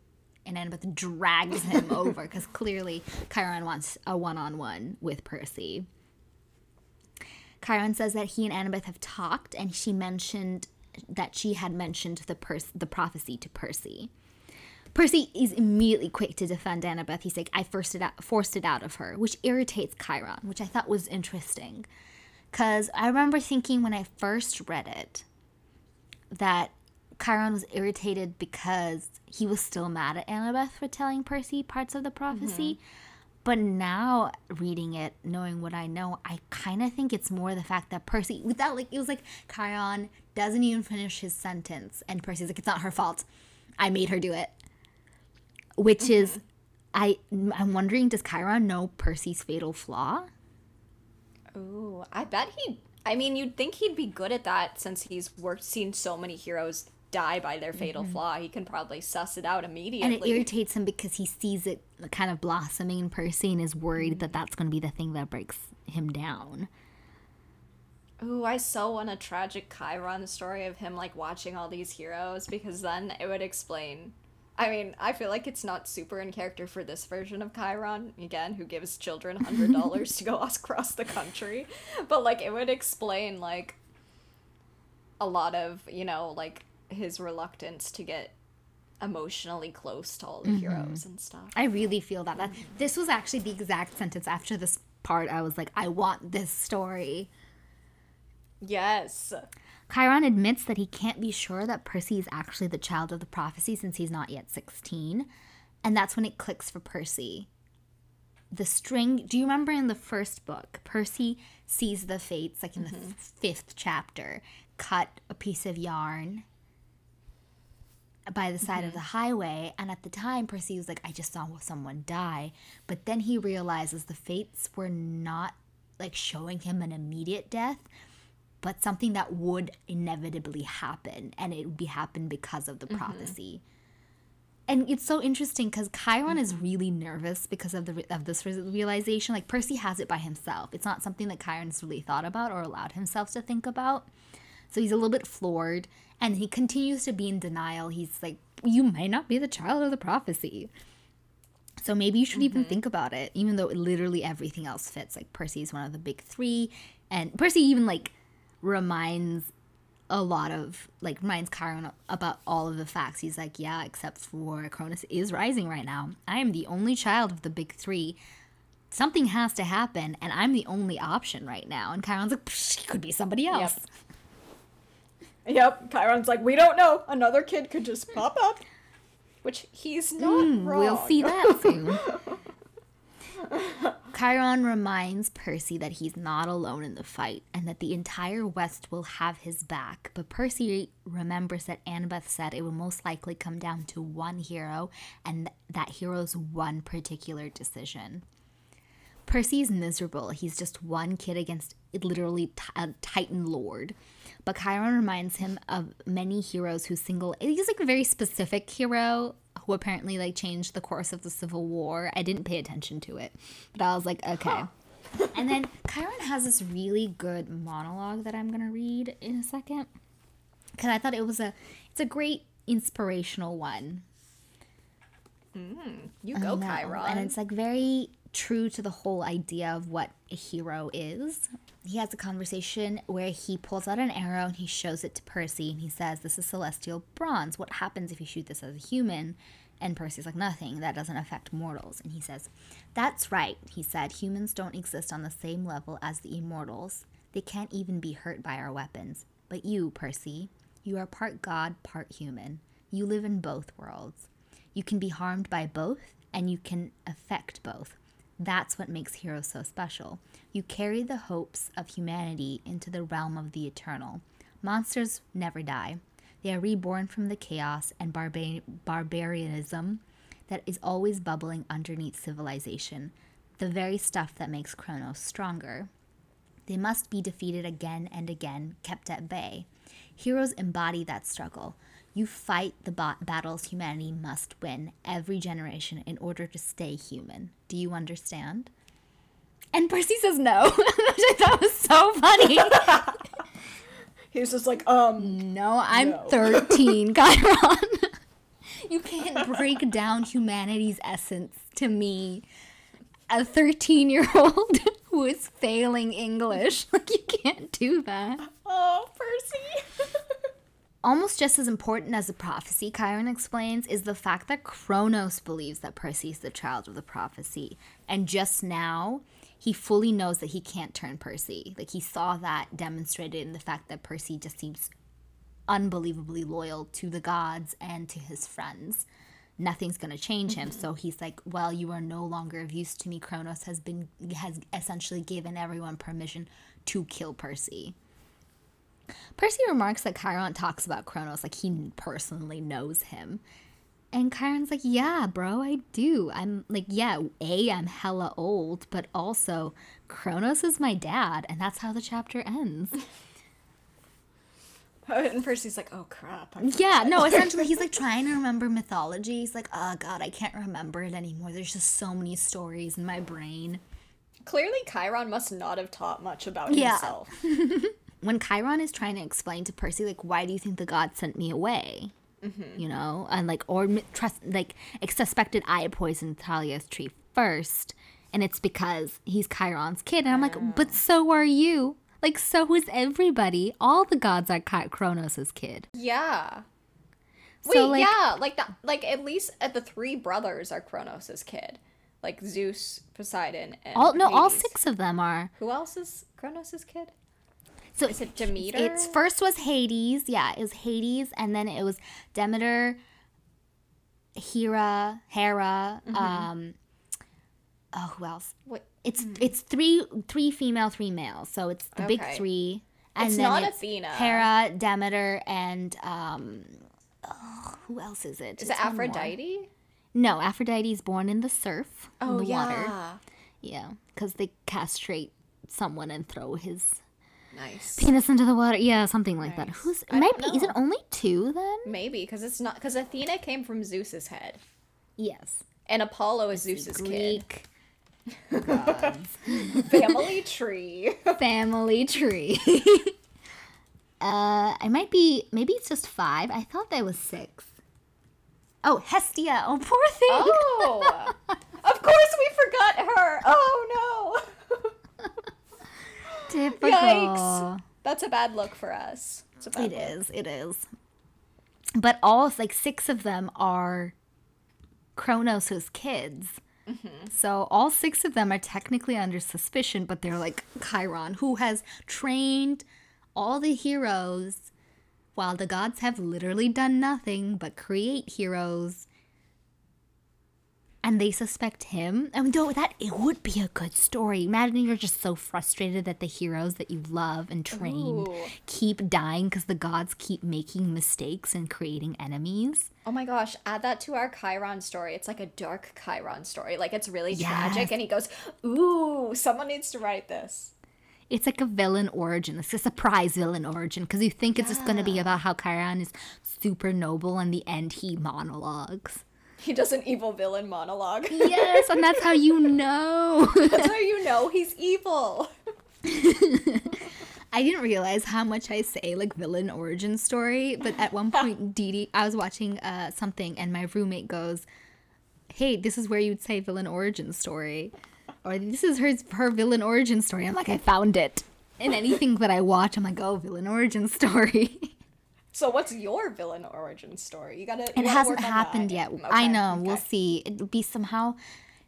And Annabeth drags him over because clearly Chiron wants a one-on-one with Percy. Chiron says that he and Annabeth have talked, and she mentioned that she had mentioned the pers- the prophecy to Percy. Percy is immediately quick to defend Annabeth. He's like, I forced it out, forced it out of her, which irritates Chiron, which I thought was interesting. Because I remember thinking when I first read it that Chiron was irritated because he was still mad at Annabeth for telling Percy parts of the mm-hmm. prophecy. But now reading it, knowing what I know, I kind of think it's more the fact that Percy, without like, it was like Chiron doesn't even finish his sentence, and Percy's like, it's not her fault. I made her do it. Which is, mm-hmm. I, I'm wondering, does Chiron know Percy's fatal flaw? Ooh, I bet he. I mean, you'd think he'd be good at that since he's worked, seen so many heroes die by their fatal mm-hmm. flaw. He can probably suss it out immediately. And it irritates him because he sees it kind of blossoming in Percy and is worried that mm-hmm. that's going to be the thing that breaks him down. Ooh, I so want a tragic Chiron story of him like watching all these heroes because then it would explain. I mean, I feel like it's not super in character for this version of Chiron, again, who gives children $100 to go across the country. But, like, it would explain, like, a lot of, you know, like, his reluctance to get emotionally close to all the mm-hmm. heroes and stuff. I really feel that. that. Mm-hmm. This was actually the exact sentence after this part. I was like, I want this story. Yes. Chiron admits that he can't be sure that Percy is actually the child of the prophecy since he's not yet 16. And that's when it clicks for Percy. The string, do you remember in the first book, Percy sees the fates, like in the f- fifth chapter, cut a piece of yarn by the side of the mm-hmm. highway. And at the time, Percy was like, I just saw someone die. But then he realizes the fates were not like showing him an immediate death, but something that would inevitably happen. And it would be happen because of the mm-hmm. prophecy. And it's so interesting because Chiron is mm-hmm. really nervous because of the of this realization. Like Percy has it by himself. It's not something that Chiron's really thought about or allowed himself to think about. So he's a little bit floored and he continues to be in denial. He's like, You might not be the child of the prophecy. So maybe you should even mm-hmm. think about it, even though literally everything else fits. Like Percy is one of the big three, and Percy even like reminds a lot of like reminds Chiron about all of the facts. He's like, Yeah, except for Kronos is rising right now. I am the only child of the big three. something has to happen, and I'm the only option right now. And Chiron's like, "Psh, it could be somebody else. Yep, Chiron's like, we don't know. Another kid could just pop up. Which he's not wrong. Hmm, We'll see that soon. Chiron reminds Percy that he's not alone in the fight and that the entire West will have his back. But Percy remembers that Annabeth said it will most likely come down to one hero and that hero's one particular decision. Percy's miserable. He's just one kid against literally t- a Titan Lord. But Chiron reminds him of many heroes who single. He's like a very specific hero who apparently like changed the course of the Civil War. I didn't pay attention to it, but I was like, okay. and then Chiron has this really good monologue that I'm gonna read in a second because I thought it was a it's a great inspirational one. Mm, you go, Chiron. And it's like very true to the whole idea of what a hero is. He has a conversation where he pulls out an arrow and he shows it to Percy and he says, This is celestial bronze. What happens if you shoot this as a human? And Percy's like, Nothing. That doesn't affect mortals. And he says, That's right. He said, Humans don't exist on the same level as the immortals. They can't even be hurt by our weapons. But you, Percy, you are part god, part human. You live in both worlds. You can be harmed by both, and you can affect both. That's what makes heroes so special. You carry the hopes of humanity into the realm of the eternal. Monsters never die. They are reborn from the chaos and barba- barbarianism that is always bubbling underneath civilization, the very stuff that makes Kronos stronger. They must be defeated again and again, kept at bay. Heroes embody that struggle. You fight the ba- battles humanity must win every generation in order to stay human. Do you understand? And Percy says no, which I thought was so funny. He's just like, um, no, I'm No. 13, Chiron. you can't break down humanity's essence to me, a 13 year old who is failing English. Like, you can't do that. oh, Percy. Almost just as important as the prophecy, Chiron explains, is the fact that Kronos believes that Percy is the child of the prophecy. And just now, he fully knows that he can't turn Percy. Like, he saw that demonstrated in the fact that Percy just seems unbelievably loyal to the gods and to his friends. Nothing's going to change him. Mm-hmm. So he's like, well, you are no longer of use to me. Kronos has been, has essentially given everyone permission to kill Percy. Percy remarks that Chiron talks about Kronos like he personally knows him. And Chiron's like, yeah, bro, I do. I'm like, yeah, A, I'm hella old, but also Kronos is my dad, and that's how the chapter ends. and Percy's like, oh crap. Yeah, no, essentially he's like trying to remember mythology. He's like, oh god, I can't remember it anymore. There's just so many stories in my brain. Clearly, Chiron must not have taught much about Yeah. himself. when Chiron is trying to explain to Percy, like, why do you think the gods sent me away? Mm-hmm. You know, and like, or trust, like, suspected I poisoned Thalia's tree first, and it's because he's Chiron's kid. And I'm like, but oh. so are you. Like, so is everybody. All the gods are Chi- Kronos' kid. Yeah. So, Wait, like- yeah, like that. Like at least at the three brothers are Kronos' kid, like Zeus, Poseidon, and All no, all six of them are. Who else is Kronos' kid? So Is it Demeter? It's first was Hades, yeah, it was Hades, and then it was Demeter, Hera, Hera. Mm-hmm. Um, oh, who else? What? It's it's three three female, three male. So it's the big three, and It's then not it's Athena. Hera, Demeter, and um, oh, who else is it? Is It's it Aphrodite? No, Aphrodite? is born in the surf, Oh in the yeah. water. Yeah, because they castrate someone and throw his Nice. penis into the water. Yeah, something like that. Who's I might be? Is it only two then? Maybe because it's not because Athena came from Zeus's head, Yes. and Apollo is Zeus's kid. Greek Family tree. family tree. uh, I might be. Maybe it's just five. I thought there was six. Oh, Hestia. Oh, poor thing. Oh, of course we forgot her. Oh no. Typical. Yikes. That's a bad look for us. It's a bad It look. is. It is. But all like six of them are Kronos' kids. Mm-hmm. So all six of them are technically under suspicion, but they're like Chiron, who has trained all the heroes while the gods have literally done nothing but create heroes. And they suspect him. And though that it would be a good story. Imagine you're just so frustrated that the heroes that you love and trained Ooh. keep dying because the gods keep making mistakes and creating enemies. Oh my gosh, add that to our Chiron story. It's like a dark Chiron story. Like it's really Yes. tragic. And he goes, Ooh, someone needs to write this. It's like a villain origin. It's a surprise villain origin because you think it's just going to be about how Chiron is super noble, and the end he monologues. He does an evil villain monologue. Yes, and that's how you know. That's how you know he's evil. I didn't realize how much I say like villain origin story, but at one point, Dee Dee, I was watching uh, something, and my roommate goes, "Hey, this is where you'd say villain origin story," or "This is her her villain origin story." I'm like, I found it. In anything that I watch, I'm like, oh, villain origin story. So what's your villain origin story? You gotta. you It gotta hasn't happened yet. Okay, I know. We'll see. It'll be somehow.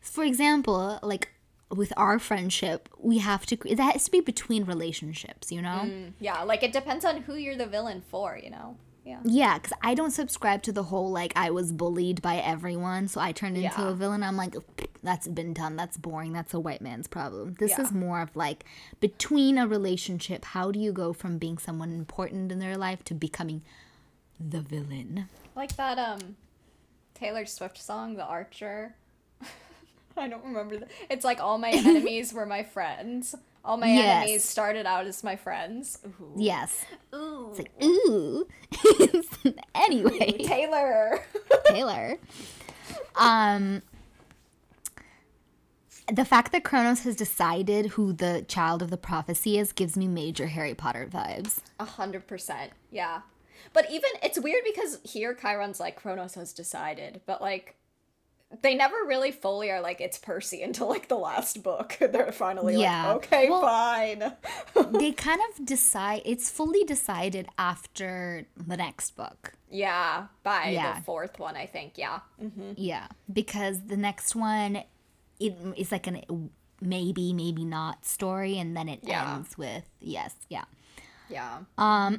For example, like with our friendship, we have to. That has to be between relationships, you know. Mm, yeah, like it depends on who you're the villain for, you know? Yeah. Yeah, because I don't subscribe to the whole like I was bullied by everyone, so I turned into Yeah. a villain. I'm like, that's been done. That's boring. That's a white man's problem. This Yeah. is more of like between a relationship. How do you go from being someone important in their life to becoming the villain? Like that um Taylor Swift song, The Archer. I don't remember the It's like all my enemies were my friends. All my Yes. enemies started out as my friends. Ooh. Yes. Ooh. It's like ooh. anyway. Taylor. Taylor. Um, the fact that Kronos has decided who the child of the prophecy is gives me major Harry Potter vibes. A hundred percent. Yeah. But even it's weird because here Chiron's like Kronos has decided, but like they never really fully are like it's Percy until like the last book. They're finally Yeah. like, okay, Well- fine. they kind of decide, it's fully decided after the next book. yeah, by Yeah. the fourth one, I think. Yeah. Mm-hmm. Yeah. Because the next one, it is like an maybe, maybe not story, and then it Yeah. ends with yes, yeah. Yeah.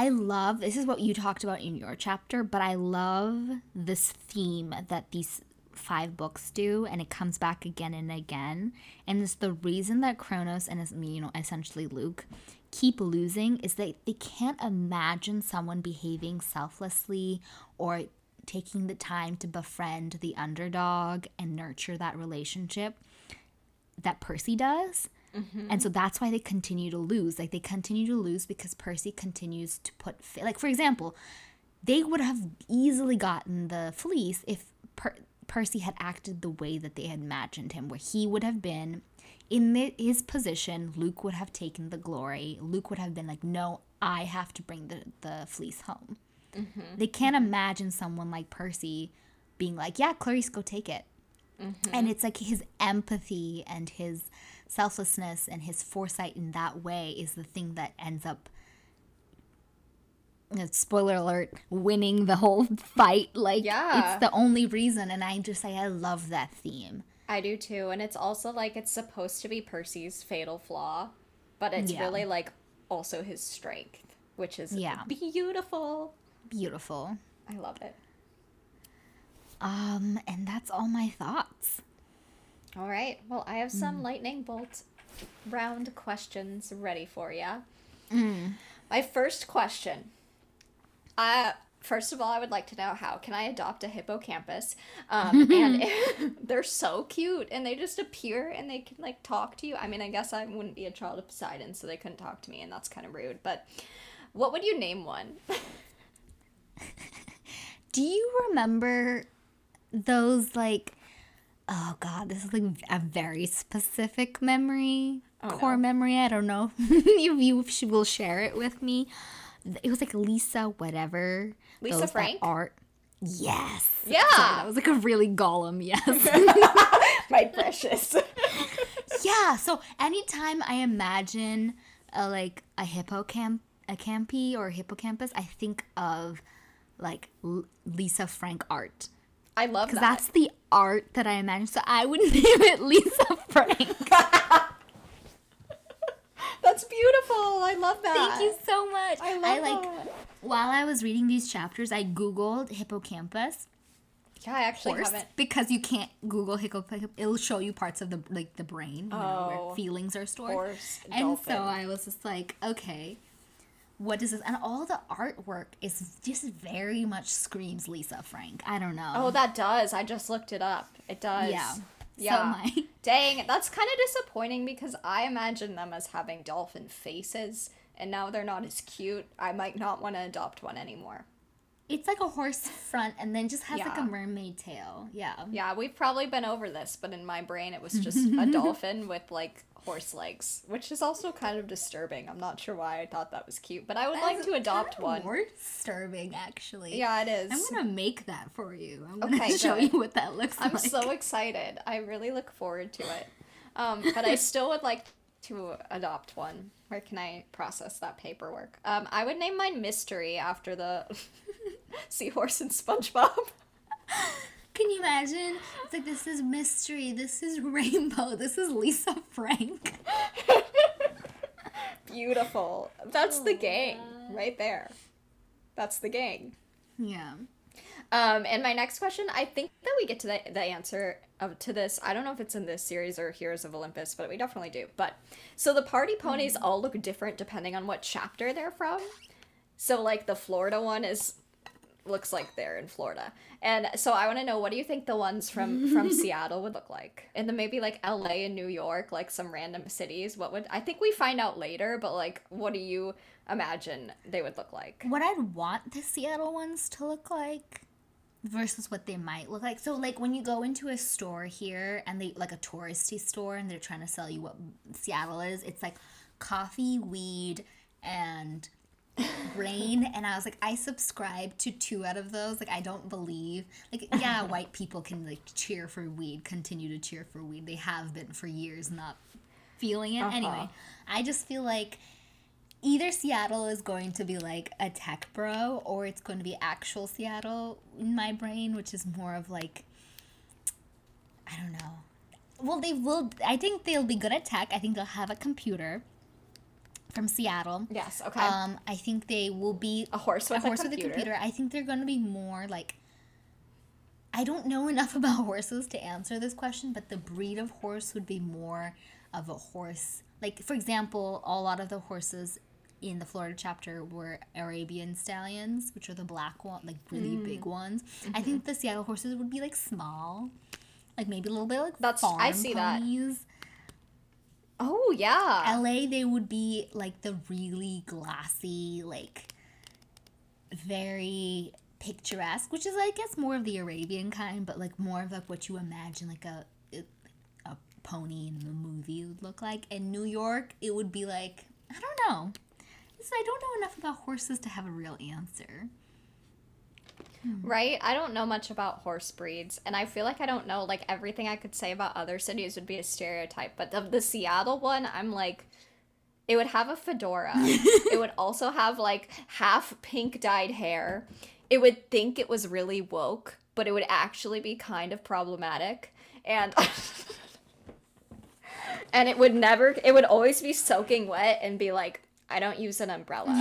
I love this is what you talked about in your chapter, but I love this theme that these five books do, and it comes back again and again. And it's the reason that Kronos and his- you know essentially Luke keep losing is that they can't imagine someone behaving selflessly or taking the time to befriend the underdog and nurture that relationship that Percy does. And so that's why they continue to lose. Like they continue to lose because Percy continues to put fa- like for example, they would have easily gotten the fleece if per- Percy had acted the way that they had imagined him, where he would have been in the, his position. Luke would have taken the glory. Luke would have been like, "No, I have to bring the the fleece home." Mm-hmm. They can't imagine someone like Percy being like, "Yeah, Clarisse, go take it." Mm-hmm. And it's like his empathy and his selflessness and his foresight in that way is the thing that ends up spoiler alert winning the whole fight like Yeah. it's the only reason and i just say i love that theme I do too, and it's also like it's supposed to be Percy's fatal flaw, but it's Yeah. really like also his strength, which is Yeah. beautiful. beautiful I love it. um and that's all my thoughts All right. Well, I have some lightning bolt round questions ready for you. My first question. Uh, first of all, I would like to know how can I adopt a hippocampus? Um, and they're so cute, and they just appear and they can like talk to you. I mean, I guess I wouldn't be a child of Poseidon, so they couldn't talk to me, and that's kind of rude. But what would you name one? do you remember those like oh god this is like a very specific memory Oh, core no. memory i don't know if you sh- will share it with me it was like lisa whatever Lisa those Frank? art yes Yeah. Sorry, that was like a really gollum yes My precious. yeah so anytime i imagine a, like a hippocamp a campy or a hippocampus i think of like L- lisa frank art I love because that. that's the art that I imagine. So I would name it Lisa Frank. That's beautiful. I love that. Thank you so much. I love like that. while I was reading these chapters, I googled hippocampus Yeah, I actually horse haven't. because you can't Google hippocampus. It'll show you parts of the like the brain, you know, Oh. where feelings are stored. Horse, and dolphin. so I was just like, okay, what is this? And all the artwork is just very much screams Lisa Frank. I don't know. Oh, that does. I just looked it up. It does. yeah. Yeah. So Dang, that's kind of disappointing because I imagine them as having dolphin faces, and now they're not as cute. I might not want to adopt one anymore. It's like a horse front and then just has like a mermaid tail. Yeah. Yeah, we've probably been over this, but in my brain it was just a dolphin with like horse legs, which is also kind of disturbing. I'm not sure why I thought that was cute, but I would like to adopt kinda one. More disturbing, actually. Yeah, it is. I'm gonna make that for you. I'm gonna Okay, show good. you what that looks like. I'm so excited. I really look forward to it. Um, but I still would like to adopt one. Where can I process that paperwork? Um, I would name mine Mystery after the seahorse and SpongeBob. Can you imagine? It's like this is mystery. This is rainbow. This is Lisa Frank. Beautiful. That's the gang right there. That's the gang. Yeah. Um, and my next question, I think that we get to the, the answer of, to this. I don't know if it's in this series or Heroes of Olympus, but we definitely do. But so the party ponies all look different depending on what chapter they're from. So like the Florida one is looks like they're in Florida. And so I want to know what do you think the ones from from Seattle would look like? And then maybe like LA and New York, like some random cities. What would I think we find out later, but like what do you imagine they would look like? What I'd want the Seattle ones to look like versus what they might look like. So like when you go into a store here and they like a touristy store and they're trying to sell you what Seattle is, it's like coffee, weed, and rain and i was like i subscribe to two out of those. Like i don't believe like yeah white people can like cheer for weed continue to cheer for weed. They have been for years not feeling it. Uh-huh. Anyway i just feel like either seattle is going to be like a tech bro or it's going to be actual seattle in my brain which is more of like i don't know. Well they will i think they'll be good at tech. I think they'll have a computer from seattle Yes, okay. um, I think they will be A horse with a horse with a computer. computer. I think they're going to be more like. I don't know enough about horses to answer this question, but the breed of horse would be more of a horse. Like, for example, a lot of the horses in the Florida chapter were Arabian stallions, which are the black one, like really Mm. big ones. Mm-hmm. I think the Seattle horses would be like small, like maybe a little bit like That's- farm I see that. Oh yeah. LA, they would be like the really glassy, like very picturesque, which is I guess more of the Arabian kind, but like more of like what you imagine like a a pony in the movie would look like. In New York, it would be like I don't know. I don't know enough about horses to have a real answer. Hmm. Right? I don't know much about horse breeds, and I feel like I don't know like everything I could say about other cities would be a stereotype, but the, the Seattle one, I'm like it would have a fedora. it would also have like half pink dyed hair. It would think it was really woke, but it would actually be kind of problematic. And and it would never it would always be soaking wet and be like I don't use an umbrella.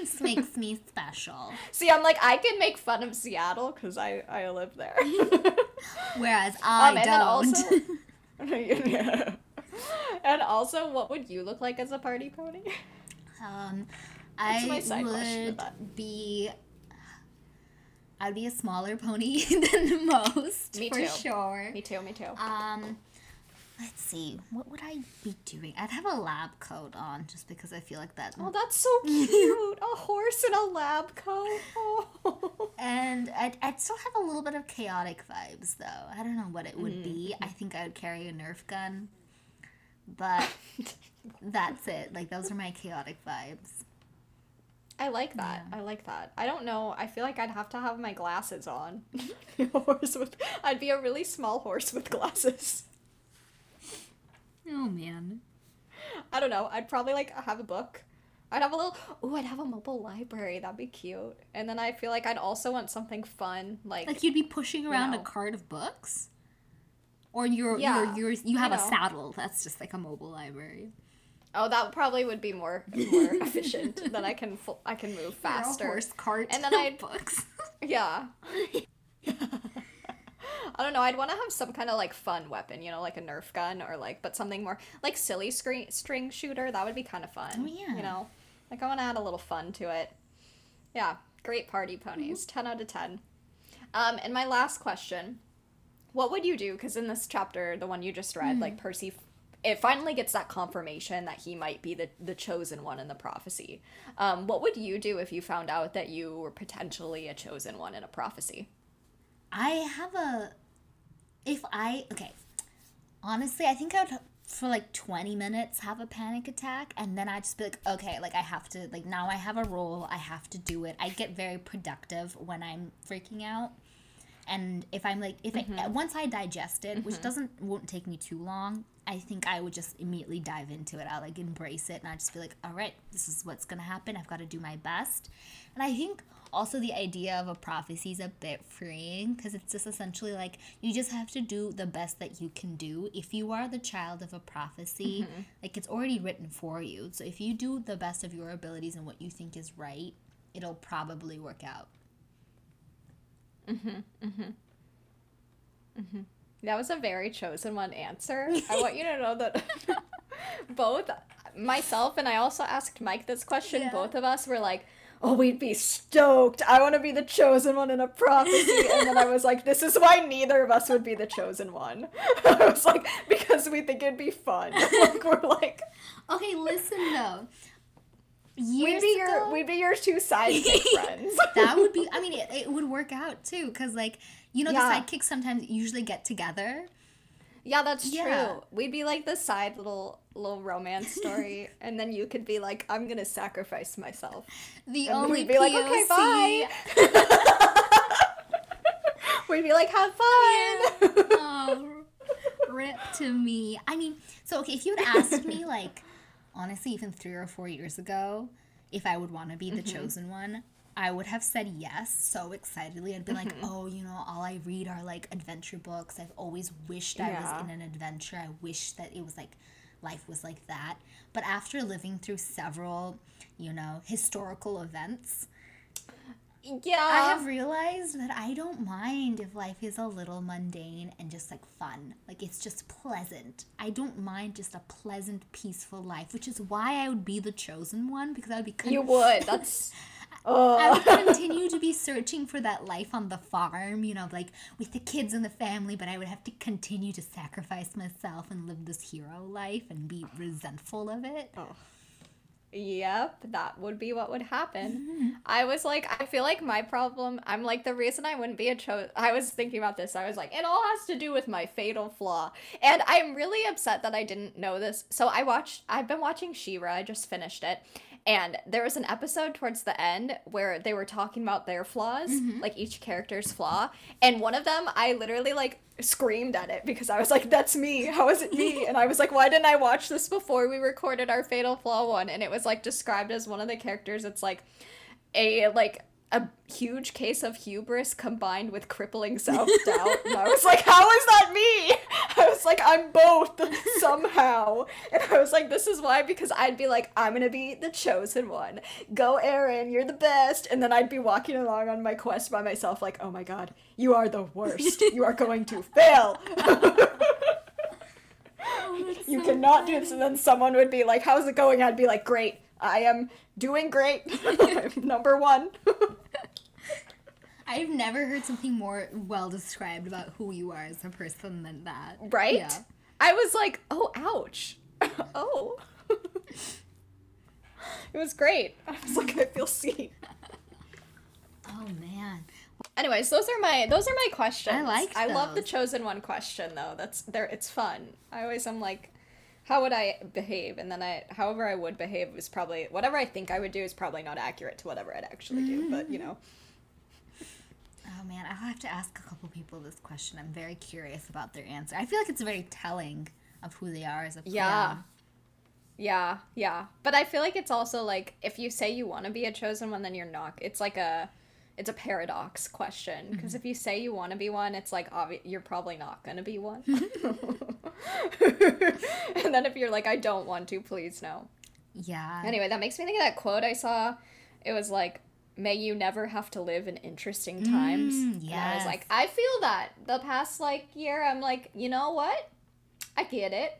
This makes me special. See, I'm like, I can make fun of Seattle because I, I live there. Whereas I Um, and don't. then also, Yeah. and also, what would you look like as a party pony? Um, That's I my side question would be. I'd be a smaller pony than the most, Me for too. sure. me too, me too. Um, let's see, what would I be doing? I'd have a lab coat on, just because I feel like that. oh, that's so cute! a horse in a lab coat. Oh. And I'd, I'd still have a little bit of chaotic vibes, though. I don't know what it would Mm-hmm. be. I think I would carry a Nerf gun, but that's it. Like those are my chaotic vibes. I like that. I like that. I don't know. I feel like I'd have to have my glasses on. Horse with, I'd be a really small horse with glasses. Oh man. I don't know. I'd probably like have a book. I'd have a little. Ooh, I'd have a mobile library. That'd be cute. And then I feel like I'd also want something fun, like Like you'd be pushing around know. a cart of books, or you're Yeah, you're, you're you have you a saddle. That's just like a mobile library. oh, that probably would be more more efficient. Then I can I can move faster. horse cart And then I'd- books. Yeah. I don't know. I'd want to have some kind of like fun weapon, you know, like a Nerf gun or like, but something more like silly screen string shooter. That would be kind of fun. Oh, yeah. You know, like I want to add a little fun to it. Yeah, great party ponies. Ten out of ten. Um, and my last question: What would you do? Because in this chapter, the one you just read, like Percy, f- it finally gets that confirmation that he might be the the chosen one in the prophecy. Um, what would you do if you found out that you were potentially a chosen one in a prophecy? I have a. If I okay, honestly, I think I would for like twenty minutes have a panic attack, and then I'd just be like, okay, like I have to like now I have a role, I have to do it. I get very productive when I'm freaking out, and if I'm like if I mm-hmm. uh, once I digest it, which mm-hmm. doesn't won't take me too long. I think I would just immediately dive into it. I'll like embrace it and I'd just be like, all right, this is what's gonna happen. I've got to do my best. And I think also the idea of a prophecy is a bit freeing because it's just essentially like you just have to do the best that you can do. If you are the child of a prophecy, mm-hmm. like it's already written for you. So if you do the best of your abilities and what you think is right, it'll probably work out. Mm-hmm, mm-hmm. That was a very chosen one answer. I want you to know that both myself and I also asked Mike this question. Yeah. Both of us were like, "Oh, we'd be stoked. I want to be the chosen one in a prophecy." and then I was like, "This is why neither of us would be the chosen one." I was like, "Because we think it'd be fun." like we're like, Okay, listen though. we'd Years be ago, your we'd be your two sidekick friends. that would be i mean it, it would work out too because like you know Yeah. the sidekicks sometimes usually get together Yeah, that's Yeah. true. We'd be like the side little little romance story, and then you could be like, "I'm gonna sacrifice myself." the And only we'd be like, "Okay, POC bye." We'd be like, "Have fun." oh, rip to me i mean so okay if you had asked me like honestly even three or four years ago if i would want to be the Mm-hmm. chosen one I would have said yes so excitedly. I'd be like, Mm-hmm. oh, you know, all I read are like adventure books. I've always wished I Yeah. was in an adventure. I wish that it was like life was like that. But after living through several, you know, historical events, yeah. I have realized that I don't mind if life is a little mundane and just like fun. Like it's just pleasant. I don't mind just a pleasant, peaceful life, which is why I would be the chosen one because I would be con- you would. That's. Oh. I Oh. would continue to be searching for that life on the farm, you know, like with the kids and the family, but I would have to continue to sacrifice myself and live this hero life and be resentful of it. Oh. Yep, that would be what would happen. Mm-hmm. I was like, I feel like my problem, I'm like, the reason I wouldn't be a cho I was thinking about this. I was like, it all has to do with my fatal flaw. And I'm really upset that I didn't know this. So I watched, I've been watching She-Ra, I just finished it. And there was an episode towards the end where they were talking about their flaws, mm-hmm. like each character's flaw. And one of them, I literally like screamed at it because I was like, that's me. How is it me? And I was like, why didn't I watch this before we recorded our Fatal Flaw one? And it was like described as one of the characters. It's like a like a huge case of hubris combined with crippling self doubt. and I was like, how is that me? I was like, I'm both somehow. And I was like, this is why, because I'd be like, I'm gonna be the chosen one. Go, Aaron, you're the best. And then I'd be walking along on my quest by myself, like, oh my god, you are the worst. You are going to fail. Oh, you cannot do this. And then someone would be like, how's it going? I'd be like, great. I am doing great. I'm number one. I've never heard something more well described about who you are as a person than that. right? Yeah. I was like, oh, ouch. oh. it was great. I was like, I feel seen. Oh man. Anyways, those are my those are my questions. I liked I love the chosen one question though. That's there. It's fun. I always am like, how would I behave? And then I, however I would behave is probably whatever I think I would do is probably not accurate to whatever I'd actually do. But you mm-hmm. know, Oh man, I'll have to ask a couple people this question. I'm very curious about their answer. I feel like it's very telling of who they are as a Yeah. Yeah, yeah. But I feel like it's also like if you say you want to be a chosen one, then you're not. It's like a, it's a paradox question because Mm-hmm. if you say you want to be one, it's like obvi- you're probably not gonna be one. and then if you're like I don't want to, please no. Yeah. Anyway, that makes me think of that quote I saw. It was like, "May you never have to live in interesting times." Mm, And I was like, I feel that the past like year. I'm like, you know what? I get it.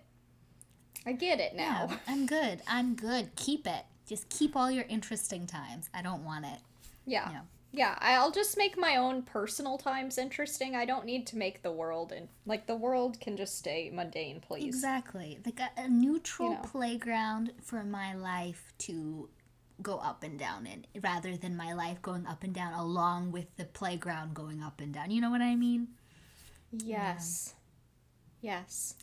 I get it now. Yeah, I'm good. I'm good. Keep it. Just keep all your interesting times. I don't want it. Yeah. Yeah. Yeah, I'll just make my own personal times interesting. I don't need to make the world and like the world can just stay mundane, please. Exactly. Like a, a neutral You know. playground for my life to go up and down in rather than my life going up and down along with the playground going up and down. You know what I mean? Yes. Yes.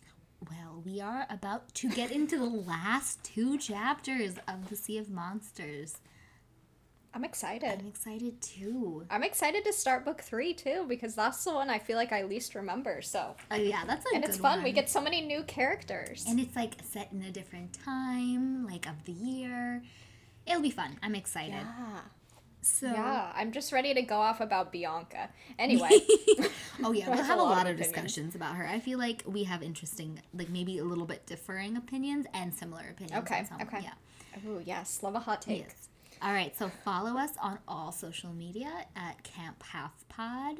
Well, we are about to get into the last two chapters of The Sea of Monsters. I'm excited. I'm excited too. I'm excited to start book three too because that's the one I feel like I least remember. So, Oh yeah, that's a and it's fun. We get so many new characters. and it's like set in a different time, like of the year. It'll be fun. I'm excited. yeah. So Yeah, I'm just ready to go off about Bianca. Anyway, oh yeah, we'll have a lot lot of opinions. discussions about her. I feel like we have interesting, like maybe a little bit differing opinions and similar opinions. on Okay, okay. Yeah. Oh yes, love a hot take. Yes. All right. So follow us on all social media at Camp Half Pod.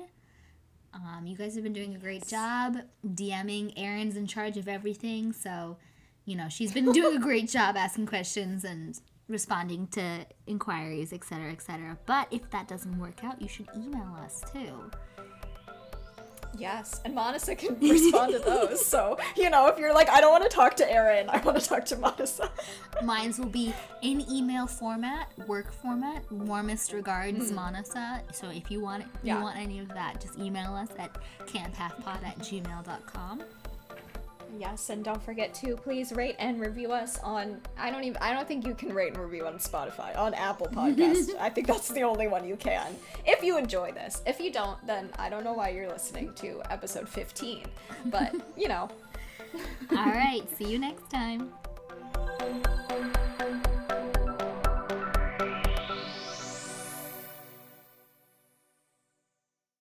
Um, you guys have been doing a great job DMing. Erin's in charge of everything, so you know she's been doing a great job asking questions and responding to inquiries, etc., etc. But if that doesn't work out, you should email us too. Yes, and Monisa can respond to those. So, you know, if you're like, I don't want to talk to Aaron, I want to talk to Monisa. Mines will be in email format, work format. Warmest regards, hmm. Manasa. So if you want if Yeah. you want any of that, just email us at camphalfpod at gmail.com. Yes, and don't forget to please rate and review us on. I don't even. I don't think you can rate and review on Spotify. On Apple Podcast, I think that's the only one you can. If you enjoy this, if you don't, then I don't know why you're listening to episode 15. But you know. All right, see you next time.